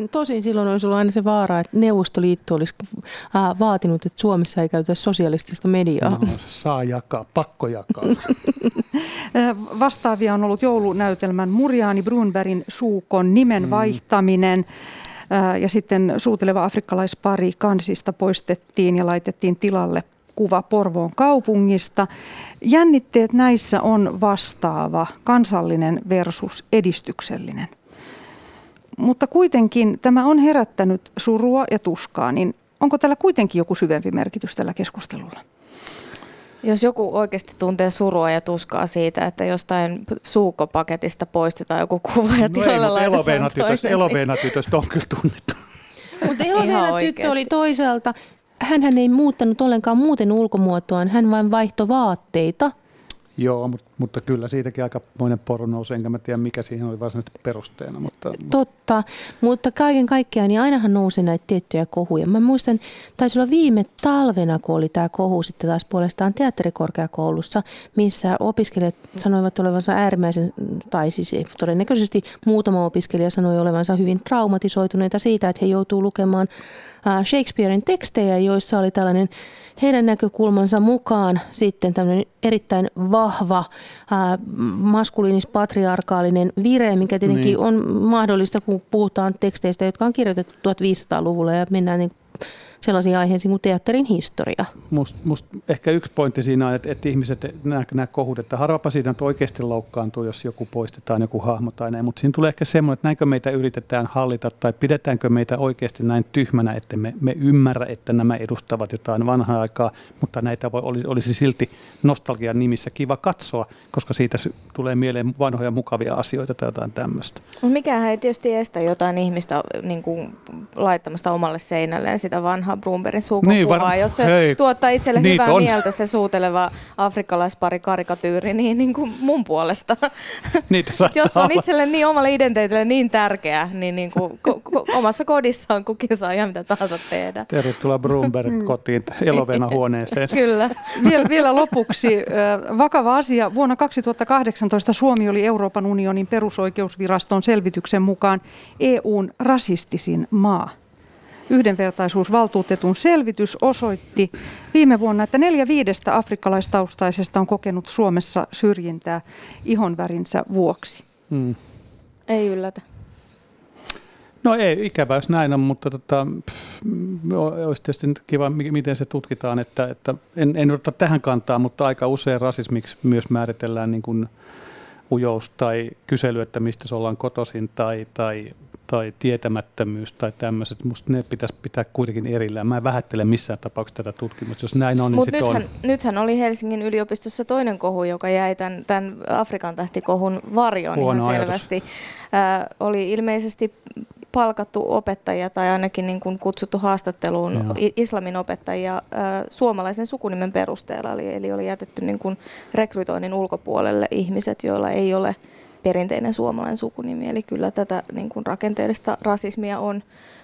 <laughs> Tosin silloin olisi ollut aina se vaara, että Neuvostoliitto olisi äh, vaatinut, että Suomessa ei käytetä sosialistista mediaa. No, se saa jakaa, pakko jakaa. <laughs> Vastaavia on ollut joulunäytelmän Murjaani Brunbergin suukon nimen Mm. vaihtaminen. Ja sitten suuteleva afrikkalaispari kansista poistettiin ja laitettiin tilalle kuva Porvoon kaupungista. Jännitteet näissä on vastaava, kansallinen versus edistyksellinen. Mutta kuitenkin tämä on herättänyt surua ja tuskaa, niin onko tällä kuitenkin joku syvempi merkitys tällä keskustelulla? Jos joku oikeasti tuntee surua ja tuskaa siitä, että jostain suukkopaketista poistetaan joku kuva ja No ei, tilalle mutta laitetaan eloveenatytöstä, toinen, niin- eloveenatytöstä on kyllä tunnettu. Mutta Eloveena tyttö oli toisaalta, hän ei muuttanut ollenkaan muuten ulkomuotoaan, hän vain vaihtoi vaatteita. Joo, mutta, mutta kyllä siitäkin aika monen poru nousi, enkä mä tiedä mikä siihen oli varsinaisesti perusteena. Mutta, Totta, mutta kaiken kaikkiaan niin ainahan nousi näitä tiettyjä kohuja. Mä muistan, taisi olla viime talvena, kun oli tämä kohu sitten taas puolestaan teatterikorkeakoulussa, missä opiskelijat sanoivat olevansa äärimmäisen, tai siis todennäköisesti muutama opiskelija sanoi olevansa hyvin traumatisoituneita siitä, että he joutuu lukemaan Shakespearein tekstejä, joissa oli tällainen heidän näkökulmansa mukaan sitten tämmöinen erittäin vahva ää, maskuliinis-patriarkaalinen vire, mikä tietenkin Niin. niin. on mahdollista, kun puhutaan teksteistä, jotka on kirjoitettu 1500-luvulla ja mennään niin sellaisiin aiheisiin kuin teatterin historia. Must, must ehkä yksi pointti siinä on, että, että ihmiset, nämä, nämä kohut, että harvapa siitä nyt oikeasti loukkaantuu, jos joku poistetaan, joku hahmo tai näin, mutta siinä tulee ehkä semmoinen, että näinkö meitä yritetään hallita tai pidetäänkö meitä oikeasti näin tyhmänä, että me, me ymmärrä, että nämä edustavat jotain vanhaa aikaa, mutta näitä voi, olisi, olisi silti nostalgian nimissä kiva katsoa, koska siitä tulee mieleen vanhoja mukavia asioita tai jotain tämmöistä. Mikähän ei tietysti estä jotain ihmistä niin kuin, laittamasta omalle seinälleen sitä vanhaa Brunbergin suukokuvaa, Niin, var- jos se hei, tuottaa itselle niitä hyvää on. mieltä se suuteleva afrikkalaispari karikatyyri, niin, niin kuin mun puolesta. Niitä jos on itselle niin omalle identiteetille niin tärkeä, niin, niin kuin, ko, ko, omassa kodissaan kukin saa ihan mitä tahansa tehdä. Tervetuloa Brunberg kotiin elovena <laughs> huoneeseen. Kyllä. Vielä, vielä lopuksi vakava asia. Vuonna 2018 Suomi oli Euroopan unionin perusoikeusviraston selvityksen mukaan EUn rasistisin maa. Yhdenvertaisuusvaltuutetun selvitys osoitti viime vuonna, että neljä viidestä afrikkalaistaustaisesta on kokenut Suomessa syrjintää ihonvärinsä vuoksi. Mm. Ei yllätä. No ei, ikävä jos näin on, mutta tota, pff, olisi tietysti nyt kiva, mi- miten se tutkitaan, että, että en, en ota tähän kantaa, mutta aika usein rasismiksi myös määritellään niin kuin ujous tai kysely, että mistä se ollaan kotoisin tai, tai, tai tietämättömyys tai tämmöiset. Musta ne pitäisi pitää kuitenkin erillään. Mä en vähättele missään tapauksessa tätä tutkimusta. Jos näin on, niin Mutta sitten on. nythän, nythän oli Helsingin yliopistossa toinen kohu, joka jäi tämän, tämän Afrikan tähtikohun varjoon Huono ihan ajatus. selvästi. Ää, oli ilmeisesti palkattu opettajia tai ainakin niin kuin kutsuttu haastatteluun Joo. islamin opettajia ää, suomalaisen sukunimen perusteella. Eli, eli oli jätetty niin kuin rekrytoinnin ulkopuolelle ihmiset, joilla ei ole perinteinen suomalainen sukunimi. Eli kyllä tätä niin kuin rakenteellista rasismia on,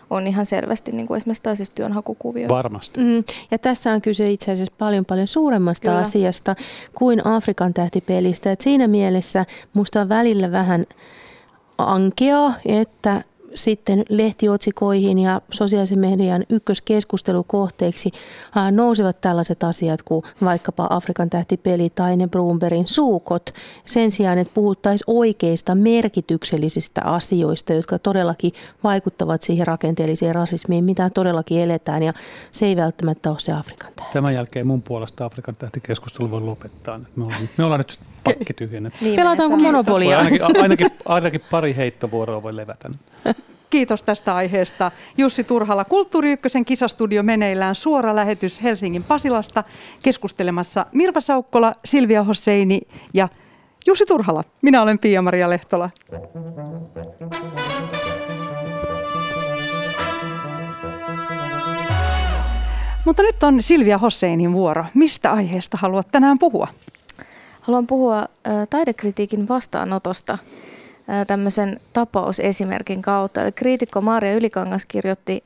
on ihan selvästi niin kuin esimerkiksi taisissa työnhakukuvioissa. Varmasti. Mm, ja tässä on kyse itse asiassa paljon paljon suuremmasta Kyllä. Asiasta kuin Afrikan tähtipelistä. Et siinä mielessä musta on välillä vähän ankea, että sitten lehtiotsikoihin ja sosiaalisen median ykköskeskustelukohteeksi nousevat tällaiset asiat kuin vaikkapa Afrikan tähtipeli tai ne Brunbergin suukot sen sijaan, että puhuttaisiin oikeista merkityksellisistä asioista, jotka todellakin vaikuttavat siihen rakenteelliseen rasismiin, mitä todellakin eletään ja se ei välttämättä ole se Afrikan tähti. Tämän jälkeen mun puolesta Afrikan tähtikeskustelu voi lopettaa. Me ollaan, me ollaan nyt <laughs> pakki tyhjennetty. Viimeinen Pelataanko. Monopolia? Ainakin, ainakin, ainakin pari heittovuoroa voi levätä. <laughs> Kiitos tästä aiheesta. Jussi Turhala, Kulttuuri Ykkösen kisastudio meneillään suora lähetys Helsingin Pasilasta keskustelemassa Mirva Saukkola, Silvia Hosseini ja Jussi Turhala. Minä olen Pia-Maria Lehtola. Mutta nyt on Silvia Hosseinin vuoro. Mistä aiheesta haluat tänään puhua? Haluan puhua taidekritiikin vastaanotosta tämmöisen tapausesimerkin kautta. Eli kriitikko Maria Ylikangas kirjoitti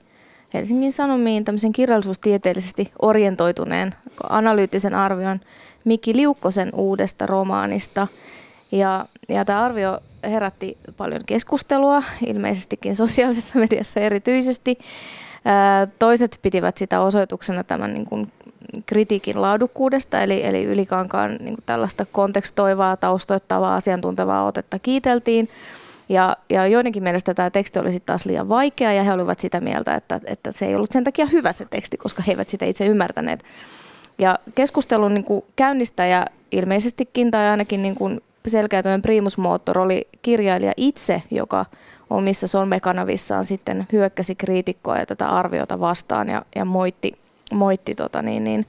Helsingin Sanomiin tämmöisen kirjallisuustieteellisesti orientoituneen analyyttisen arvion Miki Liukkosen uudesta romaanista. Ja, ja tämä arvio herätti paljon keskustelua, ilmeisestikin sosiaalisessa mediassa erityisesti. Toiset pitivät sitä osoituksena tämän niin kuin kritiikin laadukkuudesta, eli, eli ylikankaan niin tällaista kontekstoivaa, taustoittavaa, asiantuntevaa otetta kiiteltiin. Ja, ja joidenkin mielestä tämä teksti oli sitten taas liian vaikea ja he olivat sitä mieltä, että, että se ei ollut sen takia hyvä se teksti, koska he eivät sitä itse ymmärtäneet. Ja keskustelun niin kuin käynnistäjä ilmeisestikin tai ainakin niin kuin selkeä primusmoottor oli kirjailija itse, joka omissa somekanavissaan sitten hyökkäsi kriitikkoa ja tätä arviota vastaan ja, ja moitti, moitti tota niin, niin,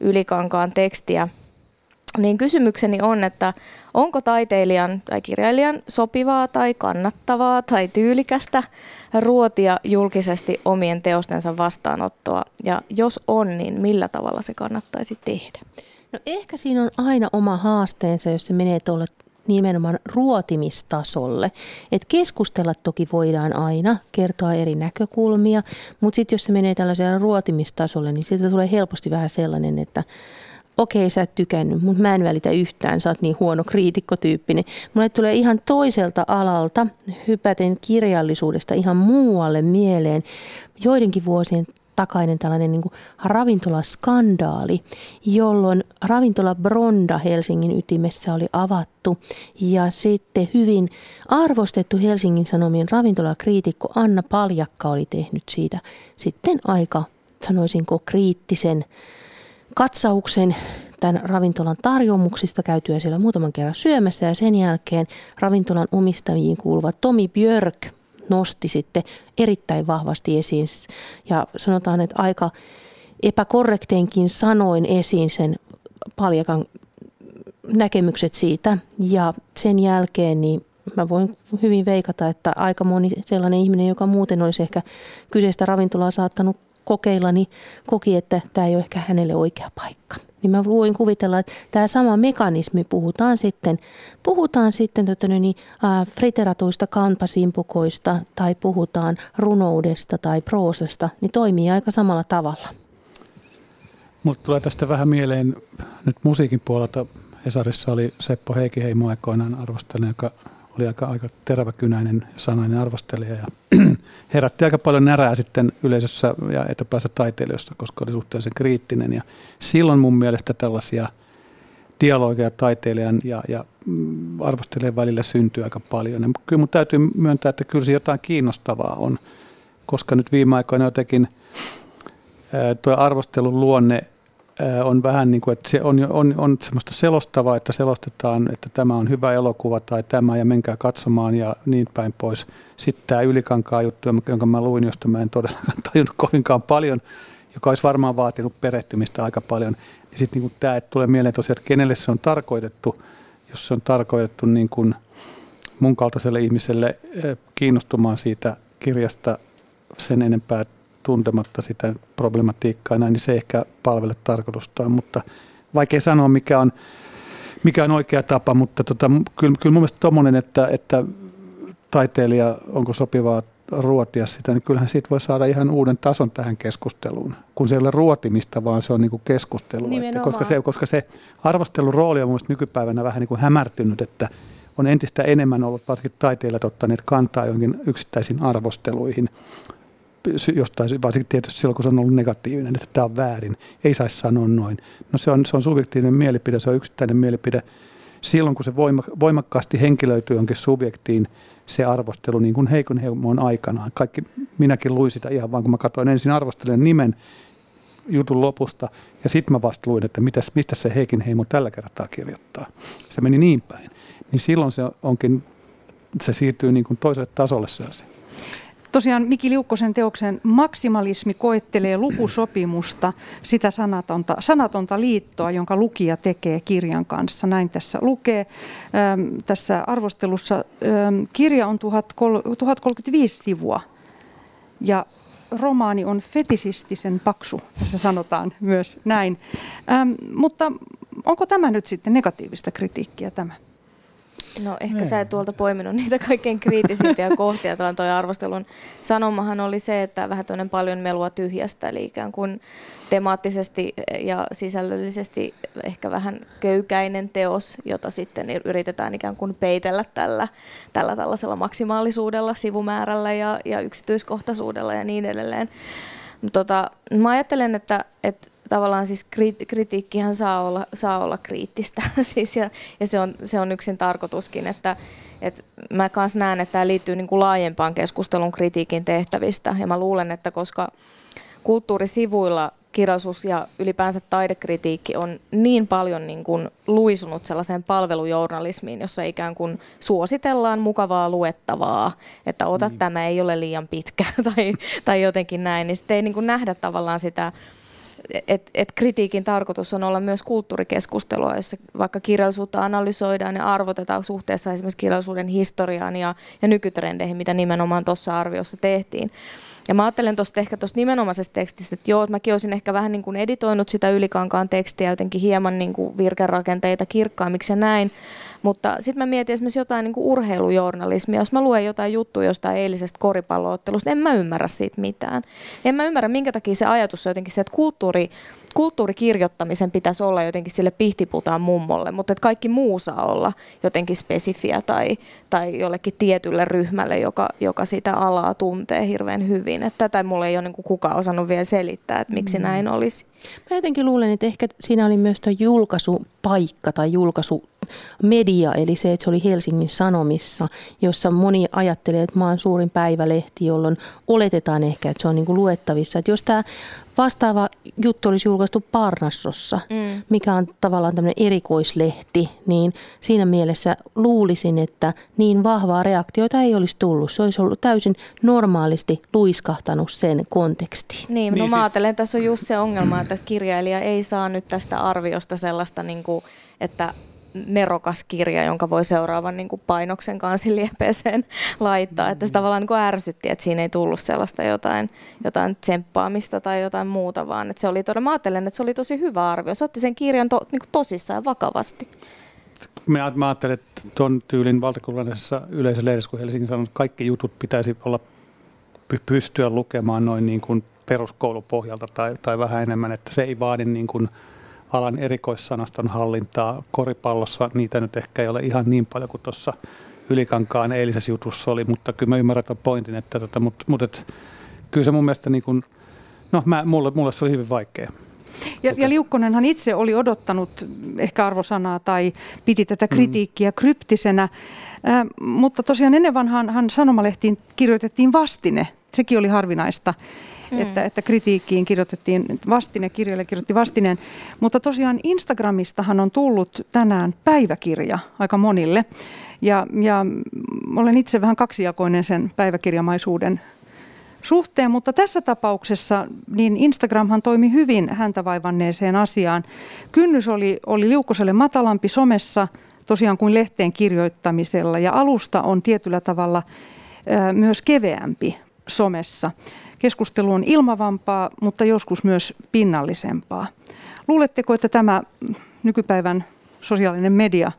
ylikankaan tekstiä. Niin kysymykseni on, että onko taiteilijan tai kirjailijan sopivaa tai kannattavaa tai tyylikästä ruotia julkisesti omien teostensa vastaanottoa? Ja jos on, niin millä tavalla se kannattaisi tehdä? No ehkä siinä on aina oma haasteensa, jos se menee tuolle nimenomaan ruotimistasolle. Et keskustella toki voidaan aina, kertoa eri näkökulmia, mutta sitten jos se menee tällaiselle ruotimistasolle, niin siitä tulee helposti vähän sellainen, että okei sä et tykännyt, mutta mä en välitä yhtään, sä oot niin huono kriitikkotyyppinen. Mulle tulee ihan toiselta alalta, hypäten kirjallisuudesta ihan muualle mieleen, joidenkin vuosien takainen tällainen niin kuin ravintolaskandaali, jolloin ravintola Bronda Helsingin ytimessä oli avattu ja sitten hyvin arvostettu Helsingin Sanomien ravintolakriitikko Anna Paljakka oli tehnyt siitä sitten aika, sanoisinko, kriittisen katsauksen tämän ravintolan tarjomuksista käytyä siellä muutaman kerran syömässä ja sen jälkeen ravintolan omistajiin kuuluva Tomi Björk nosti sitten erittäin vahvasti esiin ja sanotaan, että aika epäkorrekteinkin sanoin esiin sen paljakan näkemykset siitä. Ja sen jälkeen niin mä voin hyvin veikata, että aika moni sellainen ihminen, joka muuten olisi ehkä kyseistä ravintolaa saattanut kokeilla, niin koki, että tämä ei ole ehkä hänelle oikea paikka niin mä voin kuvitella, että tämä sama mekanismi puhutaan sitten, puhutaan sitten tota, niin, äh, friteratuista kanpasimpukoista tai puhutaan runoudesta tai proosasta, niin toimii aika samalla tavalla. Mutta tulee tästä vähän mieleen nyt musiikin puolelta. Hesarissa oli Seppo Heikiheimo aikoinaan arvostelija, joka oli aika, aika teräväkynäinen sanainen arvostelija ja <clears throat> herätti aika paljon närää sitten yleisössä ja etupäässä taiteilijoista, koska oli suhteellisen kriittinen. Ja silloin mun mielestä tällaisia dialogeja taiteilijan ja, ja mm, arvostelijan välillä syntyy aika paljon. Ja kyllä mun täytyy myöntää, että kyllä se jotain kiinnostavaa on, koska nyt viime aikoina jotenkin tuo arvostelun luonne on vähän niin kuin, että se on, on, on semmoista selostavaa, että selostetaan, että tämä on hyvä elokuva tai tämä ja menkää katsomaan ja niin päin pois. Sitten tämä Ylikankaa juttu, jonka mä luin, josta mä en todellakaan <laughs> tajunnut kovinkaan paljon, joka olisi varmaan vaatinut perehtymistä aika paljon. Ja sitten niin tämä, että tulee mieleen tosiaan, että kenelle se on tarkoitettu, jos se on tarkoitettu niin kuin mun kaltaiselle ihmiselle kiinnostumaan siitä kirjasta sen enempää, tuntematta sitä problematiikkaa, niin se ehkä palvele tarkoitustaan, mutta vaikea sanoa, mikä on, mikä on oikea tapa, mutta tota, kyllä, kyllä mun mielestä tuommoinen, että, että taiteilija, onko sopivaa ruotia sitä, niin kyllähän siitä voi saada ihan uuden tason tähän keskusteluun, kun se ei ole ruotimista, vaan se on niin kuin keskustelua. Että koska, se, koska se arvostelun rooli on mielestäni nykypäivänä vähän niin kuin hämärtynyt, että on entistä enemmän ollut varsinkin taiteilijat ottaneet kantaa johonkin yksittäisiin arvosteluihin jostain, varsinkin tietysti silloin, kun se on ollut negatiivinen, että tämä on väärin, ei saisi sanoa noin. No se on, se on subjektiivinen mielipide, se on yksittäinen mielipide. Silloin, kun se voimakkaasti henkilöityy jonkin subjektiin, se arvostelu, niin kuin Heikon Heimon aikanaan. Kaikki, minäkin luin sitä ihan vaan, kun mä katsoin ensin arvostelijan nimen jutun lopusta, ja sitten mä vasta luin, että mitäs, mistä se Heikin Heimo tällä kertaa kirjoittaa. Se meni niin päin. Niin silloin se onkin, se siirtyy niin kuin toiselle tasolle se asia. Tosiaan Miki Liukkosen teoksen maksimalismi koettelee lukusopimusta, sitä sanatonta, sanatonta liittoa, jonka lukija tekee kirjan kanssa. Näin tässä lukee. Tässä arvostelussa kirja on 1035 sivua ja romaani on fetisistisen paksu, tässä sanotaan myös näin. Mutta onko tämä nyt sitten negatiivista kritiikkiä tämä? No ehkä sä et tuolta poiminut niitä kaikkein kriittisimpiä <laughs> kohtia, vaan toi arvostelun sanomahan oli se, että vähän paljon melua tyhjästä, eli ikään kuin temaattisesti ja sisällöllisesti ehkä vähän köykäinen teos, jota sitten yritetään ikään kuin peitellä tällä, tällä tällaisella maksimaalisuudella, sivumäärällä ja, ja yksityiskohtaisuudella ja niin edelleen. Tota, mä ajattelen, että, että tavallaan siis kritiikkihän saa olla, saa olla kriittistä <laughs> siis ja, ja se, on, se on yksin tarkoituskin, että et mä kans näen, että tämä liittyy niin kuin laajempaan keskustelun kritiikin tehtävistä ja mä luulen, että koska kulttuurisivuilla kirjallisuus ja ylipäänsä taidekritiikki on niin paljon niin kuin luisunut sellaiseen palvelujournalismiin, jossa ikään kuin suositellaan mukavaa luettavaa, että ota mm. tämä, ei ole liian pitkä <laughs> tai, tai jotenkin näin, niin sitten ei niin kuin nähdä tavallaan sitä et, et kritiikin tarkoitus on olla myös kulttuurikeskustelua, jossa vaikka kirjallisuutta analysoidaan ja arvotetaan suhteessa esimerkiksi kirjallisuuden historiaan ja, ja nykytrendeihin, mitä nimenomaan tuossa arviossa tehtiin. Ja mä ajattelen tuosta ehkä tuosta nimenomaisesta tekstistä, että joo, mäkin olisin ehkä vähän niin kuin editoinut sitä ylikankaan tekstiä jotenkin hieman niin kuin virkerakenteita kirkkaammiksi ja näin. Mutta sitten mä mietin esimerkiksi jotain niin kuin urheilujournalismia. Jos mä luen jotain juttuja jostain eilisestä koripalloottelusta, en mä ymmärrä siitä mitään. En mä ymmärrä, minkä takia se ajatus on jotenkin se, että kulttuuri, kulttuurikirjoittamisen pitäisi olla jotenkin sille pihtiputaan mummolle, mutta että kaikki muu saa olla jotenkin spesifiä tai, tai jollekin tietylle ryhmälle, joka, joka sitä alaa tuntee hirveän hyvin. Että tätä mulle ei ole niin kukaan osannut vielä selittää, että miksi mm. näin olisi. Mä jotenkin luulen, että ehkä siinä oli myös tuo julkaisupaikka tai julkaisumedia, eli se, että se oli Helsingin Sanomissa, jossa moni ajattelee, että maan suurin päivälehti, jolloin oletetaan ehkä, että se on niin kuin luettavissa. Että jos tämä vastaava juttu olisi julkaistu Parnassossa, mm. mikä on tavallaan tämmöinen erikoislehti, niin siinä mielessä luulisin, että niin vahvaa reaktioita ei olisi tullut. Se olisi ollut täysin normaalisti luiskahtanut sen kontekstiin. Niin, no niin, mä siis... ajattelen, että tässä on just se ongelma, että kirjailija ei saa nyt tästä arviosta sellaista, niin kuin, että nerokas kirja, jonka voi seuraavan niin kuin painoksen kanssa liepeeseen laittaa. Että se tavallaan niin kuin ärsytti, että siinä ei tullut sellaista jotain, jotain tsemppaamista tai jotain muuta, vaan että se oli todella, mä ajattelen, että se oli tosi hyvä arvio. Se otti sen kirjan to, niin kuin tosissaan ja vakavasti. Mä, mä ajattelen, että tuon tyylin valtakunnallisessa yleisölehdessä, kun Helsingin sanonut, kaikki jutut pitäisi olla pystyä lukemaan noin niin kuin peruskoulupohjalta tai, tai vähän enemmän, että se ei vaadi niin kuin alan erikoissanaston hallintaa. Koripallossa niitä nyt ehkä ei ole ihan niin paljon kuin tuossa Ylikankaan eilisessä jutussa oli, mutta kyllä mä ymmärrän tämän pointin, että tota, mutta, mutta et, kyllä se mun mielestä niin kuin, no mä, mulle, mulle se oli hyvin vaikea. Ja, ja Liukkonenhan itse oli odottanut ehkä arvosanaa tai piti tätä mm. kritiikkiä mm. kryptisenä, äh, mutta tosiaan ennen vanhaan sanomalehtiin kirjoitettiin vastine. Sekin oli harvinaista mm. että, että kritiikkiin kirjoitettiin vastine, kirjalle kirjoitti vastineen. Mutta tosiaan Instagramistahan on tullut tänään päiväkirja aika monille. Ja, ja olen itse vähän kaksijakoinen sen päiväkirjamaisuuden suhteen, mutta tässä tapauksessa niin Instagramhan toimi hyvin häntä vaivanneeseen asiaan. Kynnys oli, oli liukkoselle matalampi somessa tosiaan kuin lehteen kirjoittamisella ja alusta on tietyllä tavalla myös keveämpi somessa. Keskustelu on ilmavampaa, mutta joskus myös pinnallisempaa. Luuletteko, että tämä nykypäivän sosiaalinen media,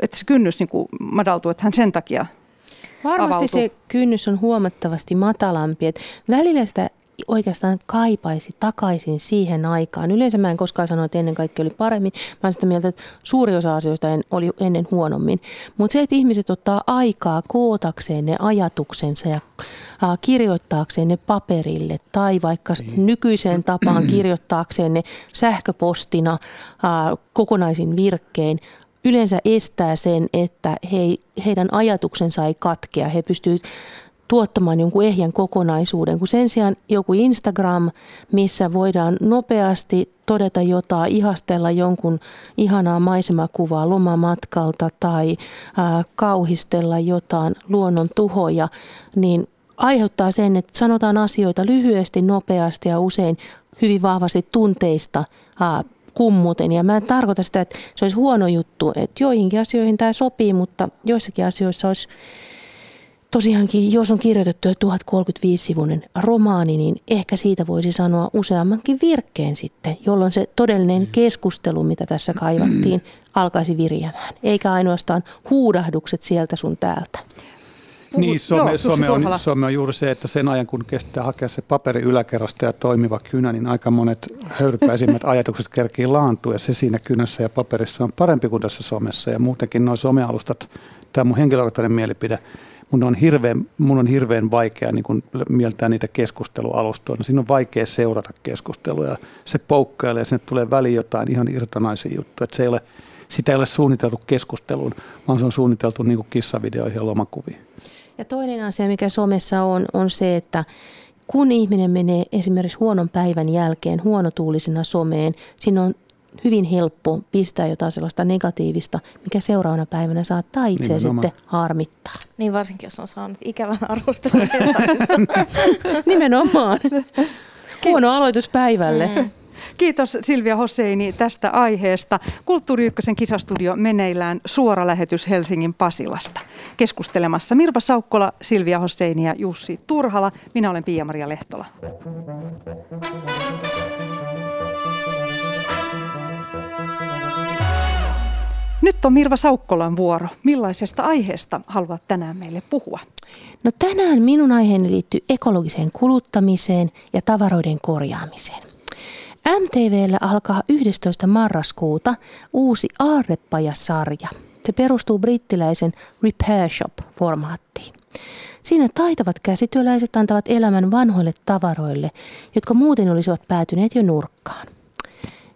että se kynnys niin kuin madaltuu, että hän sen takia Varmasti avautuu? se kynnys on huomattavasti matalampi. Että välillä sitä oikeastaan kaipaisi takaisin siihen aikaan. Yleensä mä en koskaan sano, että ennen kaikkea oli paremmin. Mä olen sitä mieltä, että suuri osa asioista en, oli ennen huonommin. Mutta se, että ihmiset ottaa aikaa kootakseen ne ajatuksensa ja äh, kirjoittaakseen ne paperille tai vaikka niin. nykyiseen tapaan <clears throat> kirjoittaakseen ne sähköpostina äh, kokonaisin virkkein, yleensä estää sen, että he, heidän ajatuksensa ei katkea. He pystyvät tuottamaan jonkun ehjän kokonaisuuden, kun sen sijaan joku Instagram, missä voidaan nopeasti todeta jotain, ihastella jonkun ihanaa maisemakuvaa lomamatkalta tai ää, kauhistella jotain luonnon tuhoja, niin aiheuttaa sen, että sanotaan asioita lyhyesti, nopeasti ja usein hyvin vahvasti tunteista ää, kummuten. Ja mä en tarkoita sitä, että se olisi huono juttu, että joihinkin asioihin tämä sopii, mutta joissakin asioissa olisi tosiaankin, jos on kirjoitettu jo 1035-sivuinen romaani, niin ehkä siitä voisi sanoa useammankin virkkeen sitten, jolloin se todellinen keskustelu, mitä tässä kaivattiin, <clears throat> alkaisi virjämään. Eikä ainoastaan huudahdukset sieltä sun täältä. Puhut, niin, some, joo, some, on, some on juuri se, että sen ajan kun kestää hakea se paperi yläkerrasta ja toimiva kynä, niin aika monet höyrypäisimmät <laughs> ajatukset kerkii laantua ja se siinä kynässä ja paperissa on parempi kuin tässä somessa ja muutenkin nuo somealustat, tämä on mun henkilökohtainen mielipide, mun on hirveän, mun on hirveän vaikea niin kun mieltää niitä keskustelualustoja. No, siinä on vaikea seurata keskustelua se poukkailee ja sinne tulee väliin jotain ihan irtonaisia juttuja. Että se ei ole, sitä ei ole suunniteltu keskusteluun, vaan se on suunniteltu niin kissavideoihin ja lomakuviin. Ja toinen asia, mikä somessa on, on se, että kun ihminen menee esimerkiksi huonon päivän jälkeen huonotuulisena someen, siinä on hyvin helppo pistää jotain sellaista negatiivista, mikä seuraavana päivänä saattaa Nimenomaan. sitten harmittaa. Niin varsinkin, jos on saanut ikävän arvostelun. <laughs> Nimenomaan. Huono aloitus päivälle. Mm. Kiitos Silvia Hosseini tästä aiheesta. Kulttuuri Ykkösen kisastudio meneillään suora lähetys Helsingin Pasilasta. Keskustelemassa Mirva Saukkola, Silvia Hosseini ja Jussi Turhala. Minä olen Pia-Maria Lehtola. Nyt on Mirva Saukkolan vuoro. Millaisesta aiheesta haluat tänään meille puhua? No tänään minun aiheeni liittyy ekologiseen kuluttamiseen ja tavaroiden korjaamiseen. MTVllä alkaa 11. marraskuuta uusi Aarrepaja-sarja. Se perustuu brittiläisen Repair Shop-formaattiin. Siinä taitavat käsityöläiset antavat elämän vanhoille tavaroille, jotka muuten olisivat päätyneet jo nurkkaan.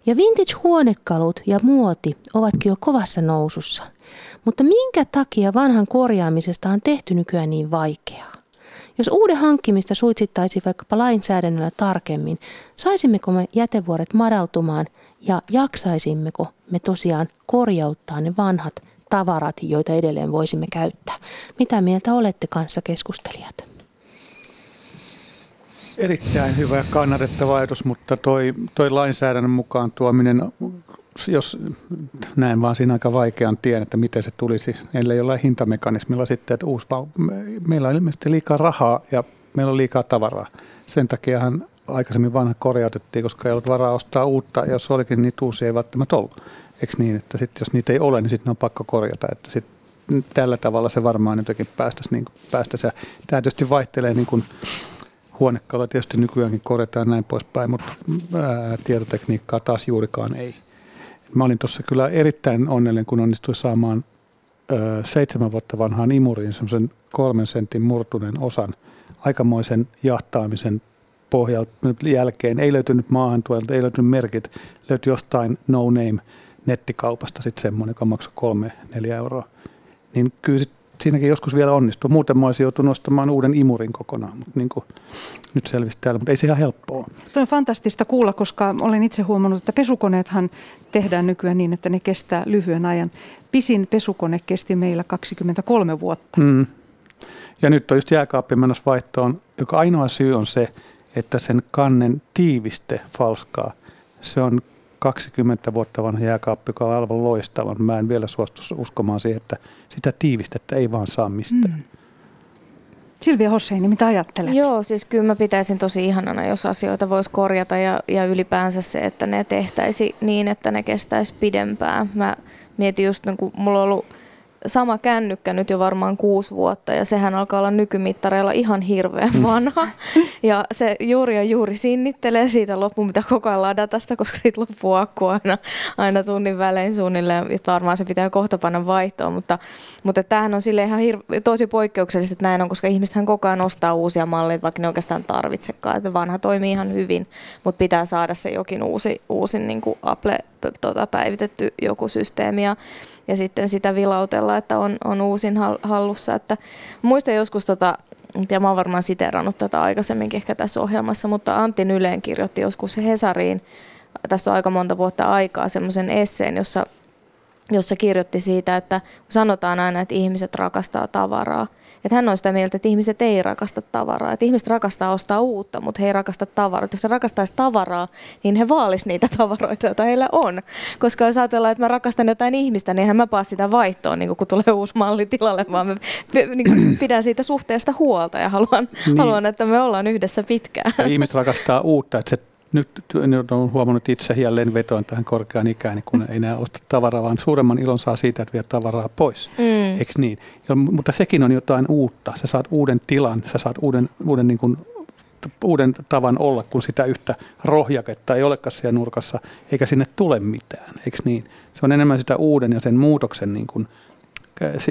Ja vintage-huonekalut ja muoti ovatkin jo kovassa nousussa. Mutta minkä takia vanhan korjaamisesta on tehty nykyään niin vaikeaa? Jos uuden hankkimista suitsittaisi vaikkapa lainsäädännöllä tarkemmin, saisimmeko me jätevuoret madaltumaan ja jaksaisimmeko me tosiaan korjauttaa ne vanhat tavarat, joita edelleen voisimme käyttää? Mitä mieltä olette kanssa keskustelijat? Erittäin hyvä ja kannatettava ajatus, mutta toi, toi lainsäädännön mukaan tuominen, jos näen vaan siinä aika vaikean tien, että miten se tulisi, ellei ole hintamekanismilla sitten, että uusi, meillä on ilmeisesti liikaa rahaa ja meillä on liikaa tavaraa. Sen takiahan aikaisemmin vanha korjautettiin, koska ei ollut varaa ostaa uutta, ja jos olikin, niin uusia ei välttämättä ollut. Eikö niin, että sit, jos niitä ei ole, niin sitten on pakko korjata, että sit tällä tavalla se varmaan jotenkin päästäisi. Niin päästäisi. Tämä tietysti vaihtelee niin kuin huonekaluja tietysti nykyäänkin korjataan näin poispäin, mutta ää, tietotekniikkaa taas juurikaan ei. Mä olin tuossa kyllä erittäin onnellinen, kun onnistuin saamaan ää, seitsemän vuotta vanhaan imuriin semmoisen kolmen sentin murtuneen osan aikamoisen jahtaamisen pohjalta jälkeen. Ei löytynyt maahantuelta, ei löytynyt merkit, löytyi jostain no name nettikaupasta sitten semmoinen, joka maksoi kolme, neljä euroa. Niin kyllä sit siinäkin joskus vielä onnistuu. Muuten mä olisin joutunut nostamaan uuden imurin kokonaan, mutta niin kuin nyt selvisi täällä, mutta ei se ihan helppoa. Tuo on fantastista kuulla, koska olen itse huomannut, että pesukoneethan tehdään nykyään niin, että ne kestää lyhyen ajan. Pisin pesukone kesti meillä 23 vuotta. Mm. Ja nyt on just jääkaappi menossa vaihtoon, joka ainoa syy on se, että sen kannen tiiviste falskaa. Se on 20 vuotta vanha jääkaappi, joka on aivan loistava. Mä en vielä suostu uskomaan siihen, että sitä tiivistettä ei vaan saa mistään. Mm. Silvia Hosseini, mitä ajattelet? Joo, siis kyllä mä pitäisin tosi ihanana, jos asioita voisi korjata ja, ja ylipäänsä se, että ne tehtäisi niin, että ne kestäisi pidempään. Mä mietin just, niin kun mulla on ollut sama kännykkä nyt jo varmaan kuusi vuotta ja sehän alkaa olla nykymittareilla ihan hirveän mm. vanha. <laughs> Ja se juuri ja juuri sinnittelee siitä loppu, mitä koko ajan ladata koska siitä loppuu akku aina, aina tunnin välein suunnilleen. Varmaan se pitää kohta panna vaihtoon, mutta, mutta tämähän on sille ihan hir- tosi poikkeuksellista, että näin on, koska ihmisethän koko ajan ostaa uusia malleja, vaikka ne oikeastaan tarvitsekaan. Että vanha toimii ihan hyvin, mutta pitää saada se jokin uusi, uusin niin kuin Apple tota, päivitetty joku systeemi. Ja, ja sitten sitä vilautella, että on, on uusin hallussa. Että muistan joskus, tota, ja mä oon varmaan siterannut tätä aikaisemminkin ehkä tässä ohjelmassa, mutta Antti Nyleen kirjoitti joskus Hesariin, tästä on aika monta vuotta aikaa, semmoisen esseen, jossa, jossa kirjoitti siitä, että sanotaan aina, että ihmiset rakastaa tavaraa, Että hän on sitä mieltä, että ihmiset ei rakasta tavaraa. Että ihmiset rakastaa ostaa uutta, mutta he ei rakasta tavaraa. Jos he rakastaisi tavaraa, niin he vaalis niitä tavaroita, joita heillä on. Koska jos ajatellaan, että mä rakastan jotain ihmistä, niin en mä paa sitä vaihtoon, niin kun tulee uusi malli tilalle, vaan mä niin pidän siitä suhteesta huolta ja haluan, niin. haluan, että me ollaan yhdessä pitkään. Ja ihmiset rakastaa uutta, että se nyt, nyt on huomannut itse jälleen vetoon tähän korkeaan ikään, kun ei enää osta tavaraa, vaan suuremman ilon saa siitä, että vie tavaraa pois. Mm. Eikö niin? Ja, mutta sekin on jotain uutta. Sä saat uuden tilan, sä saat uuden, uuden, niin kuin, uuden tavan olla, kun sitä yhtä rohjaketta ei olekaan siellä nurkassa, eikä sinne tule mitään. Eikö niin? Se on enemmän sitä uuden ja sen muutoksen niin kuin,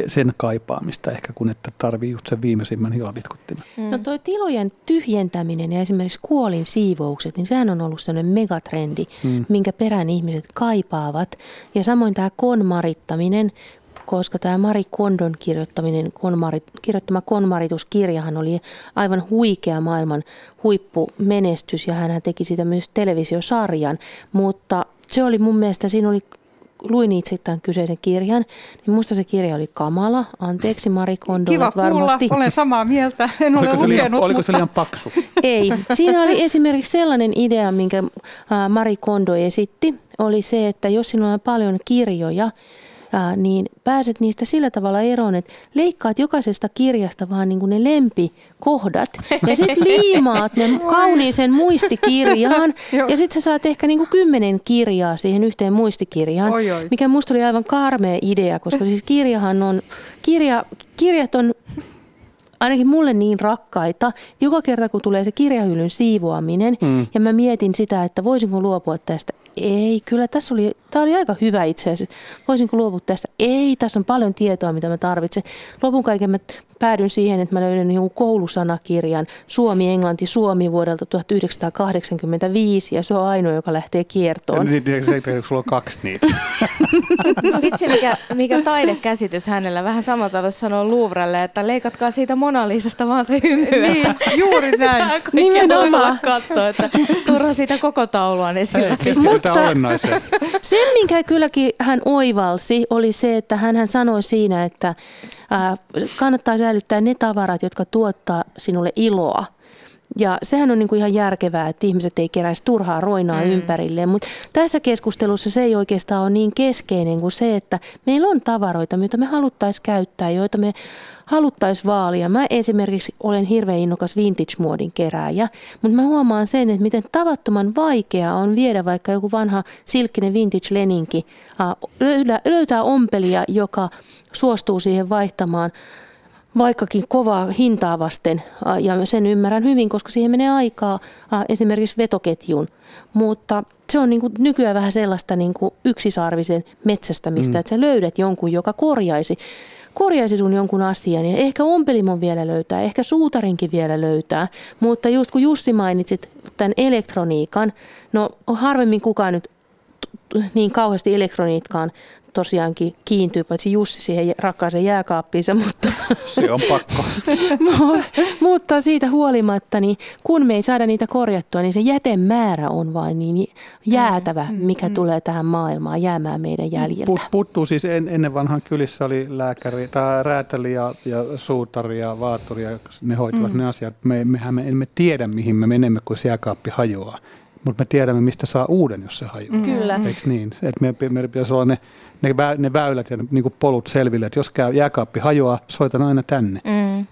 sen kaipaamista ehkä, kun että tarvii just sen viimeisimmän hilavitkuttimen. Mm. No toi tilojen tyhjentäminen ja esimerkiksi kuolin siivoukset, niin sehän on ollut sellainen megatrendi, mm. minkä perään ihmiset kaipaavat. Ja samoin tämä konmarittaminen, koska tämä Mari Kondon kirjoittaminen, konmarit, kirjoittama konmarituskirjahan oli aivan huikea maailman huippumenestys ja hän teki sitä myös televisiosarjan, mutta se oli mun mielestä, siinä oli luin itse tämän kyseisen kirjan, niin musta se kirja oli kamala. Anteeksi Mari Kondo, Kiva varmasti. kuulla, olen samaa mieltä. En oliko, ole se liian, oliko se liian paksu? Ei. Siinä oli esimerkiksi sellainen idea, minkä Mari Kondo esitti, oli se, että jos sinulla on paljon kirjoja, ää, niin pääset niistä sillä tavalla eroon, että leikkaat jokaisesta kirjasta vaan niin kuin ne lempikohdat ja sitten <laughs> liimaat ne kauniiseen muistikirjaan <laughs> ja sitten sä saat ehkä niin kuin kymmenen kirjaa siihen yhteen muistikirjaan, oi, oi. mikä musta oli aivan karmea idea, koska siis kirjahan on, kirja, kirjat on ainakin mulle niin rakkaita. Joka kerta kun tulee se kirjahyllyn siivoaminen mm. ja mä mietin sitä, että voisinko luopua tästä ei, kyllä tässä oli, tämä oli aika hyvä itse asiassa. Voisinko luopua tästä? Ei, tässä on paljon tietoa, mitä mä tarvitsen. Lopun kaiken mä päädyin siihen, että mä löydän jonkun koulusanakirjan Suomi, Englanti, Suomi vuodelta 1985 ja se on ainoa, joka lähtee kiertoon. Niin, niin se, sulla on kaksi niitä. <laughs> Vitsi, mikä, mikä taidekäsitys hänellä. Vähän samalta voisi sanoa Louvrelle, että leikatkaa siitä Mona Lisasta vaan se hymy. Niin, <laughs> juuri näin. Nimenomaan. katsoa, että turha siitä koko taulua esillä. Mutta se, minkä kylläkin hän oivalsi, oli se, että hän sanoi siinä, että kannattaa säilyttää ne tavarat, jotka tuottaa sinulle iloa. Ja sehän on niin kuin ihan järkevää, että ihmiset ei keräisi turhaa roinaa mm. ympärilleen, mutta tässä keskustelussa se ei oikeastaan ole niin keskeinen kuin se, että meillä on tavaroita, joita me haluttaisiin käyttää, joita me haluttaisiin vaalia. Mä esimerkiksi olen hirveän innokas vintage-muodin kerääjä, mutta mä huomaan sen, että miten tavattoman vaikeaa on viedä vaikka joku vanha silkkinen vintage-leninki, löytää ompelia, joka suostuu siihen vaihtamaan vaikkakin kovaa hintaa vasten, ja sen ymmärrän hyvin, koska siihen menee aikaa esimerkiksi vetoketjun, mutta se on niin kuin nykyään vähän sellaista niin kuin yksisarvisen metsästämistä, mm. että sä löydät jonkun, joka korjaisi korjaisi sun jonkun asian. Ja ehkä ompelimon vielä löytää, ehkä suutarinkin vielä löytää, mutta just kun Jussi mainitsit tämän elektroniikan, no harvemmin kukaan nyt niin kauheasti elektroniikkaan tosiaankin kiintyy, paitsi Jussi siihen rakkaaseen jääkaappiinsa, mutta... Se on pakko. <laughs> mutta siitä huolimatta, niin kun me ei saada niitä korjattua, niin se jätemäärä on vain niin jäätävä, mm, mikä mm. tulee tähän maailmaan jäämään meidän jäljiltä. Put, puttuu siis en, ennen vanhan kylissä oli lääkäri, tai räätäli ja, ja suutari ja vaaturi, ja ne hoitivat mm. ne asiat. Me, mehän me emme tiedä, mihin me menemme, kun se jääkaappi hajoaa mutta me tiedämme, mistä saa uuden, jos se hajoaa. Kyllä. Eikö niin? Et me, meidän pitäisi olla ne ne, vä, ne väylät ja niin kuin polut selville, että jos käy jääkaappi hajoaa, soitan aina tänne. Mm.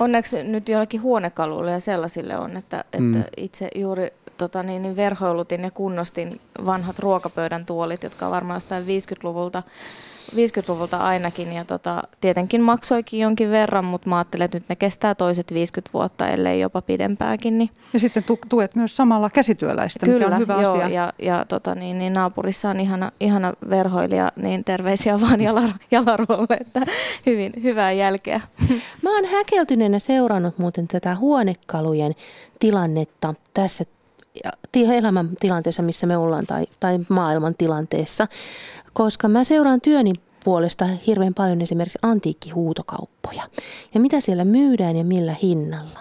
Onneksi nyt jollakin huonekaluille ja sellaisille on, että, että mm. itse juuri tota, niin, niin verhoilutin ja kunnostin vanhat ruokapöydän tuolit, jotka on varmaan jostain 50-luvulta 50-luvulta ainakin ja tota, tietenkin maksoikin jonkin verran, mutta mä ajattelin, että nyt ne kestää toiset 50 vuotta, ellei jopa pidempääkin. Niin. Ja sitten tu- tuet myös samalla käsityöläistä, Kyllä, mikä on hyvä joo, asia. ja, ja tota, niin, niin naapurissa on ihana, ihana verhoilija, niin terveisiä vaan <laughs> Jalar, Jalarolle, että hyvin, hyvää jälkeä. Mä oon häkeltyneenä seurannut muuten tätä huonekalujen tilannetta tässä elämän tilanteessa, missä me ollaan, tai, tai maailman tilanteessa, koska mä seuraan työni puolesta hirveän paljon esimerkiksi antiikkihuutokauppoja. Ja mitä siellä myydään ja millä hinnalla.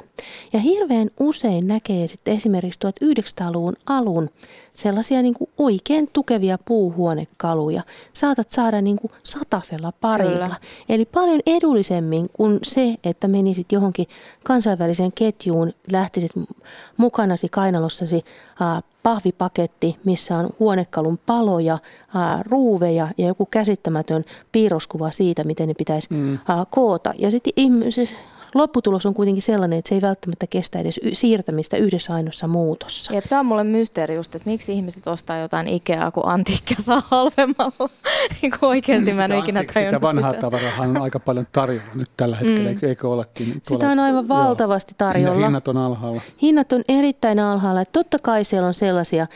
Ja hirveän usein näkee sitten esimerkiksi 1900-luvun alun sellaisia niin kuin oikein tukevia puuhuonekaluja. Saatat saada niin kuin satasella parilla. Kyllä. Eli paljon edullisemmin kuin se, että menisit johonkin kansainväliseen ketjuun, lähtisit mukanasi kainalossasi äh, pahvipaketti, missä on huonekalun paloja, ää, ruuveja ja joku käsittämätön piirroskuva siitä, miten ne pitäisi mm. ää, koota. Ja sitten ihmiset, lopputulos on kuitenkin sellainen, että se ei välttämättä kestä edes siirtämistä yhdessä ainoassa muutossa. Jep, tämä on mulle mysteeri just, että miksi ihmiset ostaa jotain Ikeaa, kun antiikkia saa halvemmalla. <laughs> niin kuin oikeasti mä en ikinä tajunnut sitä. vanhaa tavarahan on aika paljon tarjolla nyt tällä hetkellä, mm. eikö olekin? Tuolla, sitä on aivan valtavasti tarjolla. Hinnat on alhaalla. Hinnat on erittäin alhaalla. Totta kai siellä on sellaisia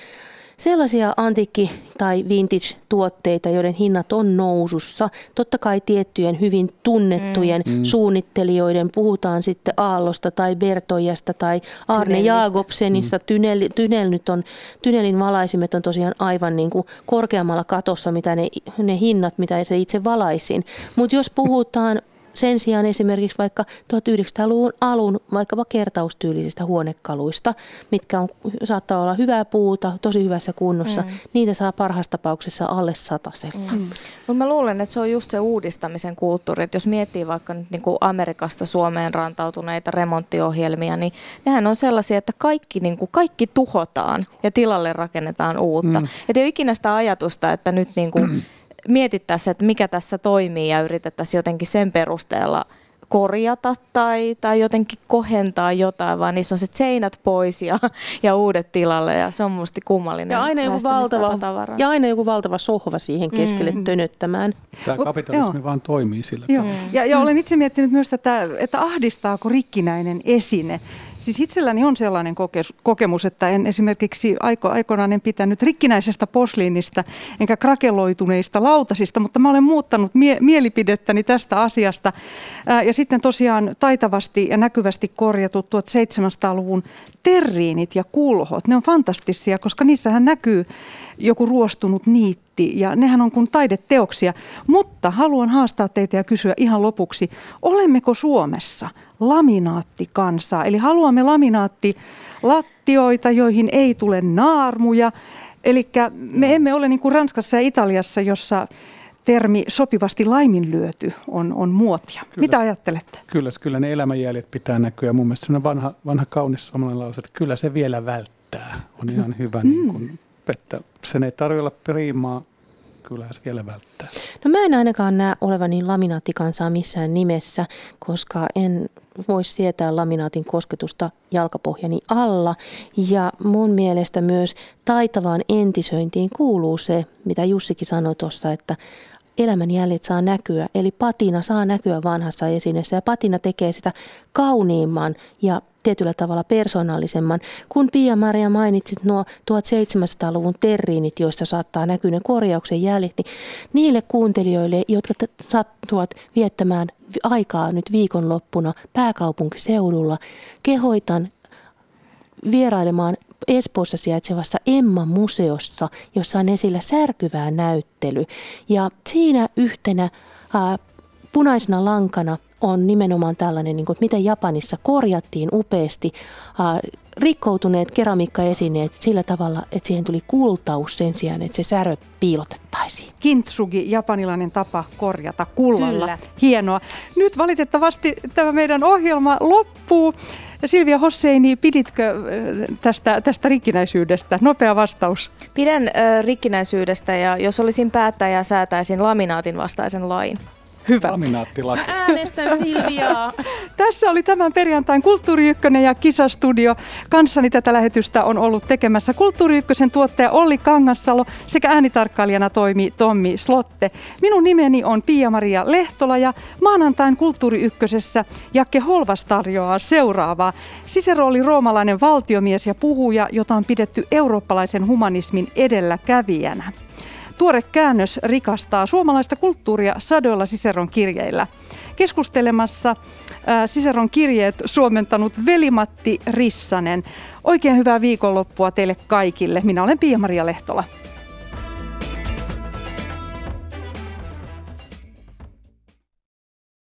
sellaisia antiikki- tai vintage-tuotteita, joiden hinnat on nousussa. Totta kai tiettyjen hyvin tunnettujen mm. mm. suunnittelijoiden, puhutaan sitten Aallosta tai Bertoijasta tai Arne Jaakobsenista. Mm. Tynel, tynel nyt on, tynelin valaisimet on tosiaan aivan niin kuin korkeammalla katossa, mitä ne, ne hinnat, mitä se itse valaisin. Mutta jos puhutaan sen sijaan esimerkiksi vaikka 1900-luvun alun vaikkapa kertaustyylisistä huonekaluista, mitkä on, saattaa olla hyvää puuta, tosi hyvässä kunnossa, mm. niitä saa parhaassa tapauksessa alle satasella. Mm. Mutta mä luulen, että se on just se uudistamisen kulttuuri, että jos miettii vaikka nyt niin kuin Amerikasta Suomeen rantautuneita remonttiohjelmia, niin nehän on sellaisia, että kaikki, niin kuin, kaikki tuhotaan ja tilalle rakennetaan uutta. Mm. Et ei ole ikinä sitä ajatusta, että nyt niin kuin, <clears throat> mietittäisiin, että mikä tässä toimii ja yritettäisiin jotenkin sen perusteella korjata tai, tai jotenkin kohentaa jotain, vaan niissä on se seinät pois ja, ja uudet tilalle ja se on musta kummallinen ja aina, joku valtava, ja aina joku valtava sohva siihen keskelle mm. tönöttämään. Tämä kapitalismi oh, vaan toimii sillä Joo. Ja, ja olen itse miettinyt myös, että, että ahdistaako rikkinäinen esine Siis itselläni on sellainen kokemus, että en esimerkiksi aiko, aikoinaan en pitänyt rikkinäisestä posliinista enkä krakeloituneista lautasista, mutta mä olen muuttanut mie- mielipidettäni tästä asiasta. Ää, ja sitten tosiaan taitavasti ja näkyvästi korjatut 1700-luvun terriinit ja kulhot, ne on fantastisia, koska niissähän näkyy joku ruostunut niitti ja nehän on kuin taideteoksia. Mutta haluan haastaa teitä ja kysyä ihan lopuksi, olemmeko Suomessa laminaattikansaa? Eli haluamme laminaattilattioita, joihin ei tule naarmuja. Eli me emme ole niin kuin Ranskassa ja Italiassa, jossa termi sopivasti laiminlyöty on, on muotia. Kyllä, Mitä ajattelette? Kyllä, kyllä ne elämänjäljet pitää näkyä. Mun mielestä vanha, vanha kaunis suomalainen lause, että kyllä se vielä välttää. On ihan hyvä mm. niin kuin että sen ei tarvitse olla priimaa, kyllä se vielä välttää. No mä en ainakaan näe olevani laminaattikansaa missään nimessä, koska en voisi sietää laminaatin kosketusta jalkapohjani alla. Ja mun mielestä myös taitavaan entisöintiin kuuluu se, mitä Jussikin sanoi tuossa, että elämän jäljet saa näkyä. Eli patina saa näkyä vanhassa esineessä ja patina tekee sitä kauniimman ja tietyllä tavalla persoonallisemman. Kun Pia-Maria mainitsit nuo 1700-luvun terriinit, joista saattaa näkyä ne korjauksen jäljet, niin niille kuuntelijoille, jotka sattuvat viettämään aikaa nyt viikonloppuna pääkaupunkiseudulla, kehoitan vierailemaan Espoossa sijaitsevassa Emma-museossa, jossa on esillä särkyvää näyttely. Ja siinä yhtenä ää, punaisena lankana on nimenomaan tällainen, niin kuin, miten Japanissa korjattiin upeasti äh, rikkoutuneet keramiikkaesineet sillä tavalla, että siihen tuli kultaus sen sijaan, että se särö piilotettaisiin. Kintsugi, japanilainen tapa korjata kullalla. Kyllä. Hienoa. Nyt valitettavasti tämä meidän ohjelma loppuu. Silvia Hosseini, piditkö tästä, tästä rikkinäisyydestä? Nopea vastaus. Pidän äh, rikkinäisyydestä ja jos olisin päättäjä, säätäisin laminaatin vastaisen lain. Hyvä. Laminaattilaki. Mä <laughs> äänestän Silviaa. <laughs> Tässä oli tämän perjantain Kulttuuri Ykkönen ja Kisastudio. Kanssani tätä lähetystä on ollut tekemässä Kulttuuri Ykkösen tuottaja Olli Kangassalo sekä äänitarkkailijana toimii Tommi Slotte. Minun nimeni on Pia-Maria Lehtola ja maanantain Kulttuuri Ykkösessä Jakke Holvas tarjoaa seuraavaa. Cicero oli roomalainen valtiomies ja puhuja, jota on pidetty eurooppalaisen humanismin edelläkävijänä. Tuore käännös rikastaa suomalaista kulttuuria sadoilla Siseron kirjeillä. Keskustelemassa Siseron kirjeet suomentanut Velimatti Rissanen. Oikein hyvää viikonloppua teille kaikille. Minä olen Pia-Maria Lehtola.